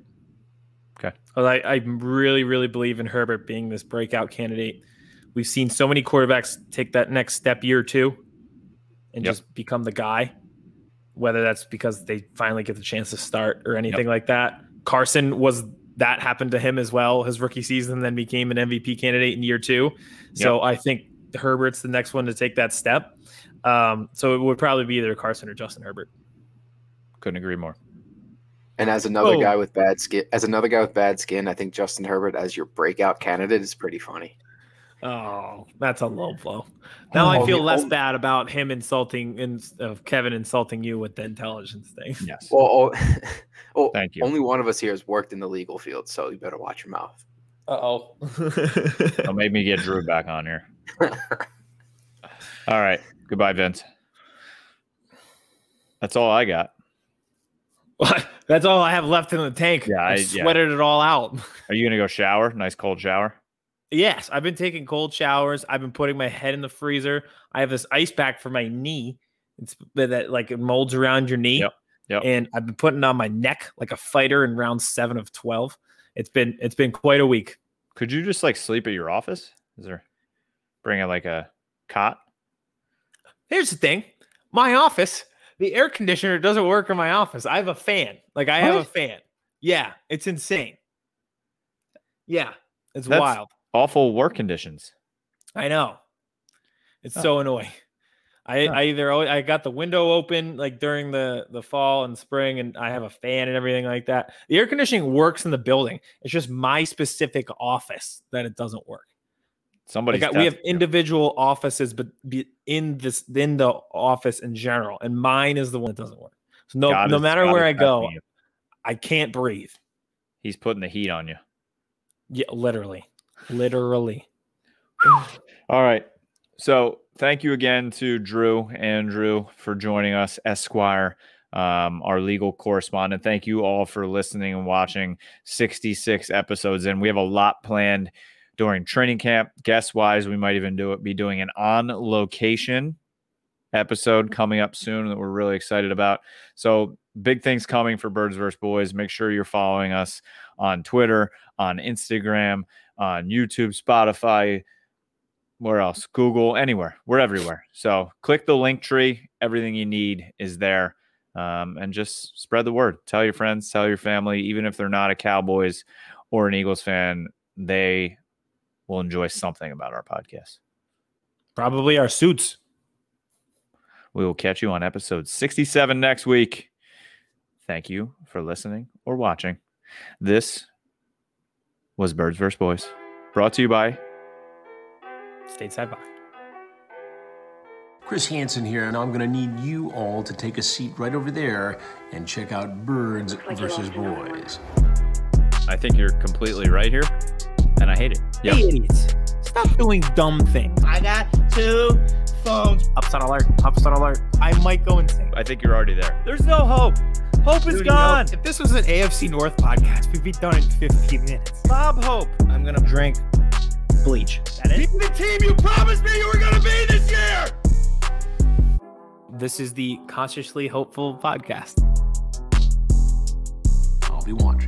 [SPEAKER 2] Okay.
[SPEAKER 1] I, I really, really believe in Herbert being this breakout candidate. We've seen so many quarterbacks take that next step year or two and
[SPEAKER 2] Yep.
[SPEAKER 1] just become the guy. Whether that's because they finally get the chance to start or anything like that. Carson was that happened to him as well. His rookie season then became an MVP candidate in year two. So I think Herbert's the next one to take that step. Um, so it would probably be either Carson or Justin Herbert.
[SPEAKER 2] Couldn't agree more.
[SPEAKER 9] And as another
[SPEAKER 1] Oh.
[SPEAKER 9] guy with bad skin, as another guy with bad skin, I think Justin Herbert as your breakout candidate is pretty funny.
[SPEAKER 1] Oh, that's a low blow. Now I
[SPEAKER 9] Oh,
[SPEAKER 1] feel less
[SPEAKER 9] only-
[SPEAKER 1] bad about him insulting and of Kevin insulting you with the intelligence thing.
[SPEAKER 2] Yes.
[SPEAKER 9] Well, oh, well,
[SPEAKER 2] Thank you.
[SPEAKER 9] only one of us here has worked in the legal field, so you better watch your mouth.
[SPEAKER 1] Uh oh.
[SPEAKER 2] Don't make me get Drew back on here. All right. Goodbye, Vince. That's all I got.
[SPEAKER 1] That's all I have left in the tank.
[SPEAKER 2] Yeah,
[SPEAKER 1] I,
[SPEAKER 2] I- yeah.
[SPEAKER 1] sweated it all out.
[SPEAKER 2] Are you gonna go shower? Nice cold shower.
[SPEAKER 1] Yes, I've been taking cold showers. I've been putting my head in the freezer. I have this ice pack for my knee. It's that that, like it molds around your knee.
[SPEAKER 2] Yep, yep.
[SPEAKER 1] And I've been putting on my neck like a fighter in round seven of twelve. It's been it's been quite a week.
[SPEAKER 2] Could you just like sleep at your office? Is there bring a like a cot?
[SPEAKER 1] Here's the thing. My office, the air conditioner doesn't work in my office. I have a fan. Like I have a fan. Yeah, it's insane. Yeah, it's
[SPEAKER 2] That's-
[SPEAKER 1] wild.
[SPEAKER 2] Awful work conditions.
[SPEAKER 1] I know. It's
[SPEAKER 2] Huh.
[SPEAKER 1] so annoying. I,
[SPEAKER 2] Huh.
[SPEAKER 1] I either always, I got the window open like during the the fall and spring, and I have a fan and everything like that. The air conditioning works in the building. It's just my specific office that it doesn't work.
[SPEAKER 2] Somebody
[SPEAKER 1] Like we have individual offices, but be in this in the office in general, and mine is the one that doesn't work. So no,
[SPEAKER 2] God
[SPEAKER 1] no
[SPEAKER 2] is-
[SPEAKER 1] matter
[SPEAKER 2] God
[SPEAKER 1] where
[SPEAKER 2] is
[SPEAKER 1] I go. I can't breathe.
[SPEAKER 2] He's putting the heat on you.
[SPEAKER 1] Yeah, literally, literally.
[SPEAKER 2] All right. So thank you again to Drew Andrew for joining us, Esquire, um, our legal correspondent. Thank you all for listening and watching 66 episodes. And we have a lot planned during training camp. Guest wise, we might even do it, be doing an on location episode coming up soon that we're really excited about. So big things coming for Birds vs. Boys. Make sure you're following us on Twitter, on Instagram, on YouTube, Spotify, where else? Google, anywhere. We're everywhere. So click the link tree. Everything you need is there. Um, and just spread the word. Tell your friends, tell your family, even if they're not a Cowboys or an Eagles fan, they will enjoy something about our podcast.
[SPEAKER 1] Probably our suits.
[SPEAKER 2] We will catch you on episode 67 next week. Thank you for listening or watching. This was Birds vs. Boys, brought to you by
[SPEAKER 1] Stateside Box.
[SPEAKER 4] Chris Hansen here, and I'm going to need you all to take a seat right over there and check out Birds versus Boys.
[SPEAKER 2] I think you're completely right here, and I hate it. Yep.
[SPEAKER 1] Idiots. Stop doing dumb things. I got two phones. Upset alert. Upset alert. I might go insane.
[SPEAKER 2] I think you're already there. There's no hope. Hope is
[SPEAKER 1] Dude,
[SPEAKER 2] gone.
[SPEAKER 1] no, if this was an AFC North podcast, we'd be done in 15 minutes.
[SPEAKER 2] Bob Hope.
[SPEAKER 1] I'm going to drink bleach. That
[SPEAKER 10] Be
[SPEAKER 1] it?
[SPEAKER 10] the team you promised me you were going to be this year!
[SPEAKER 1] This is the Consciously Hopeful podcast.
[SPEAKER 4] I'll be one.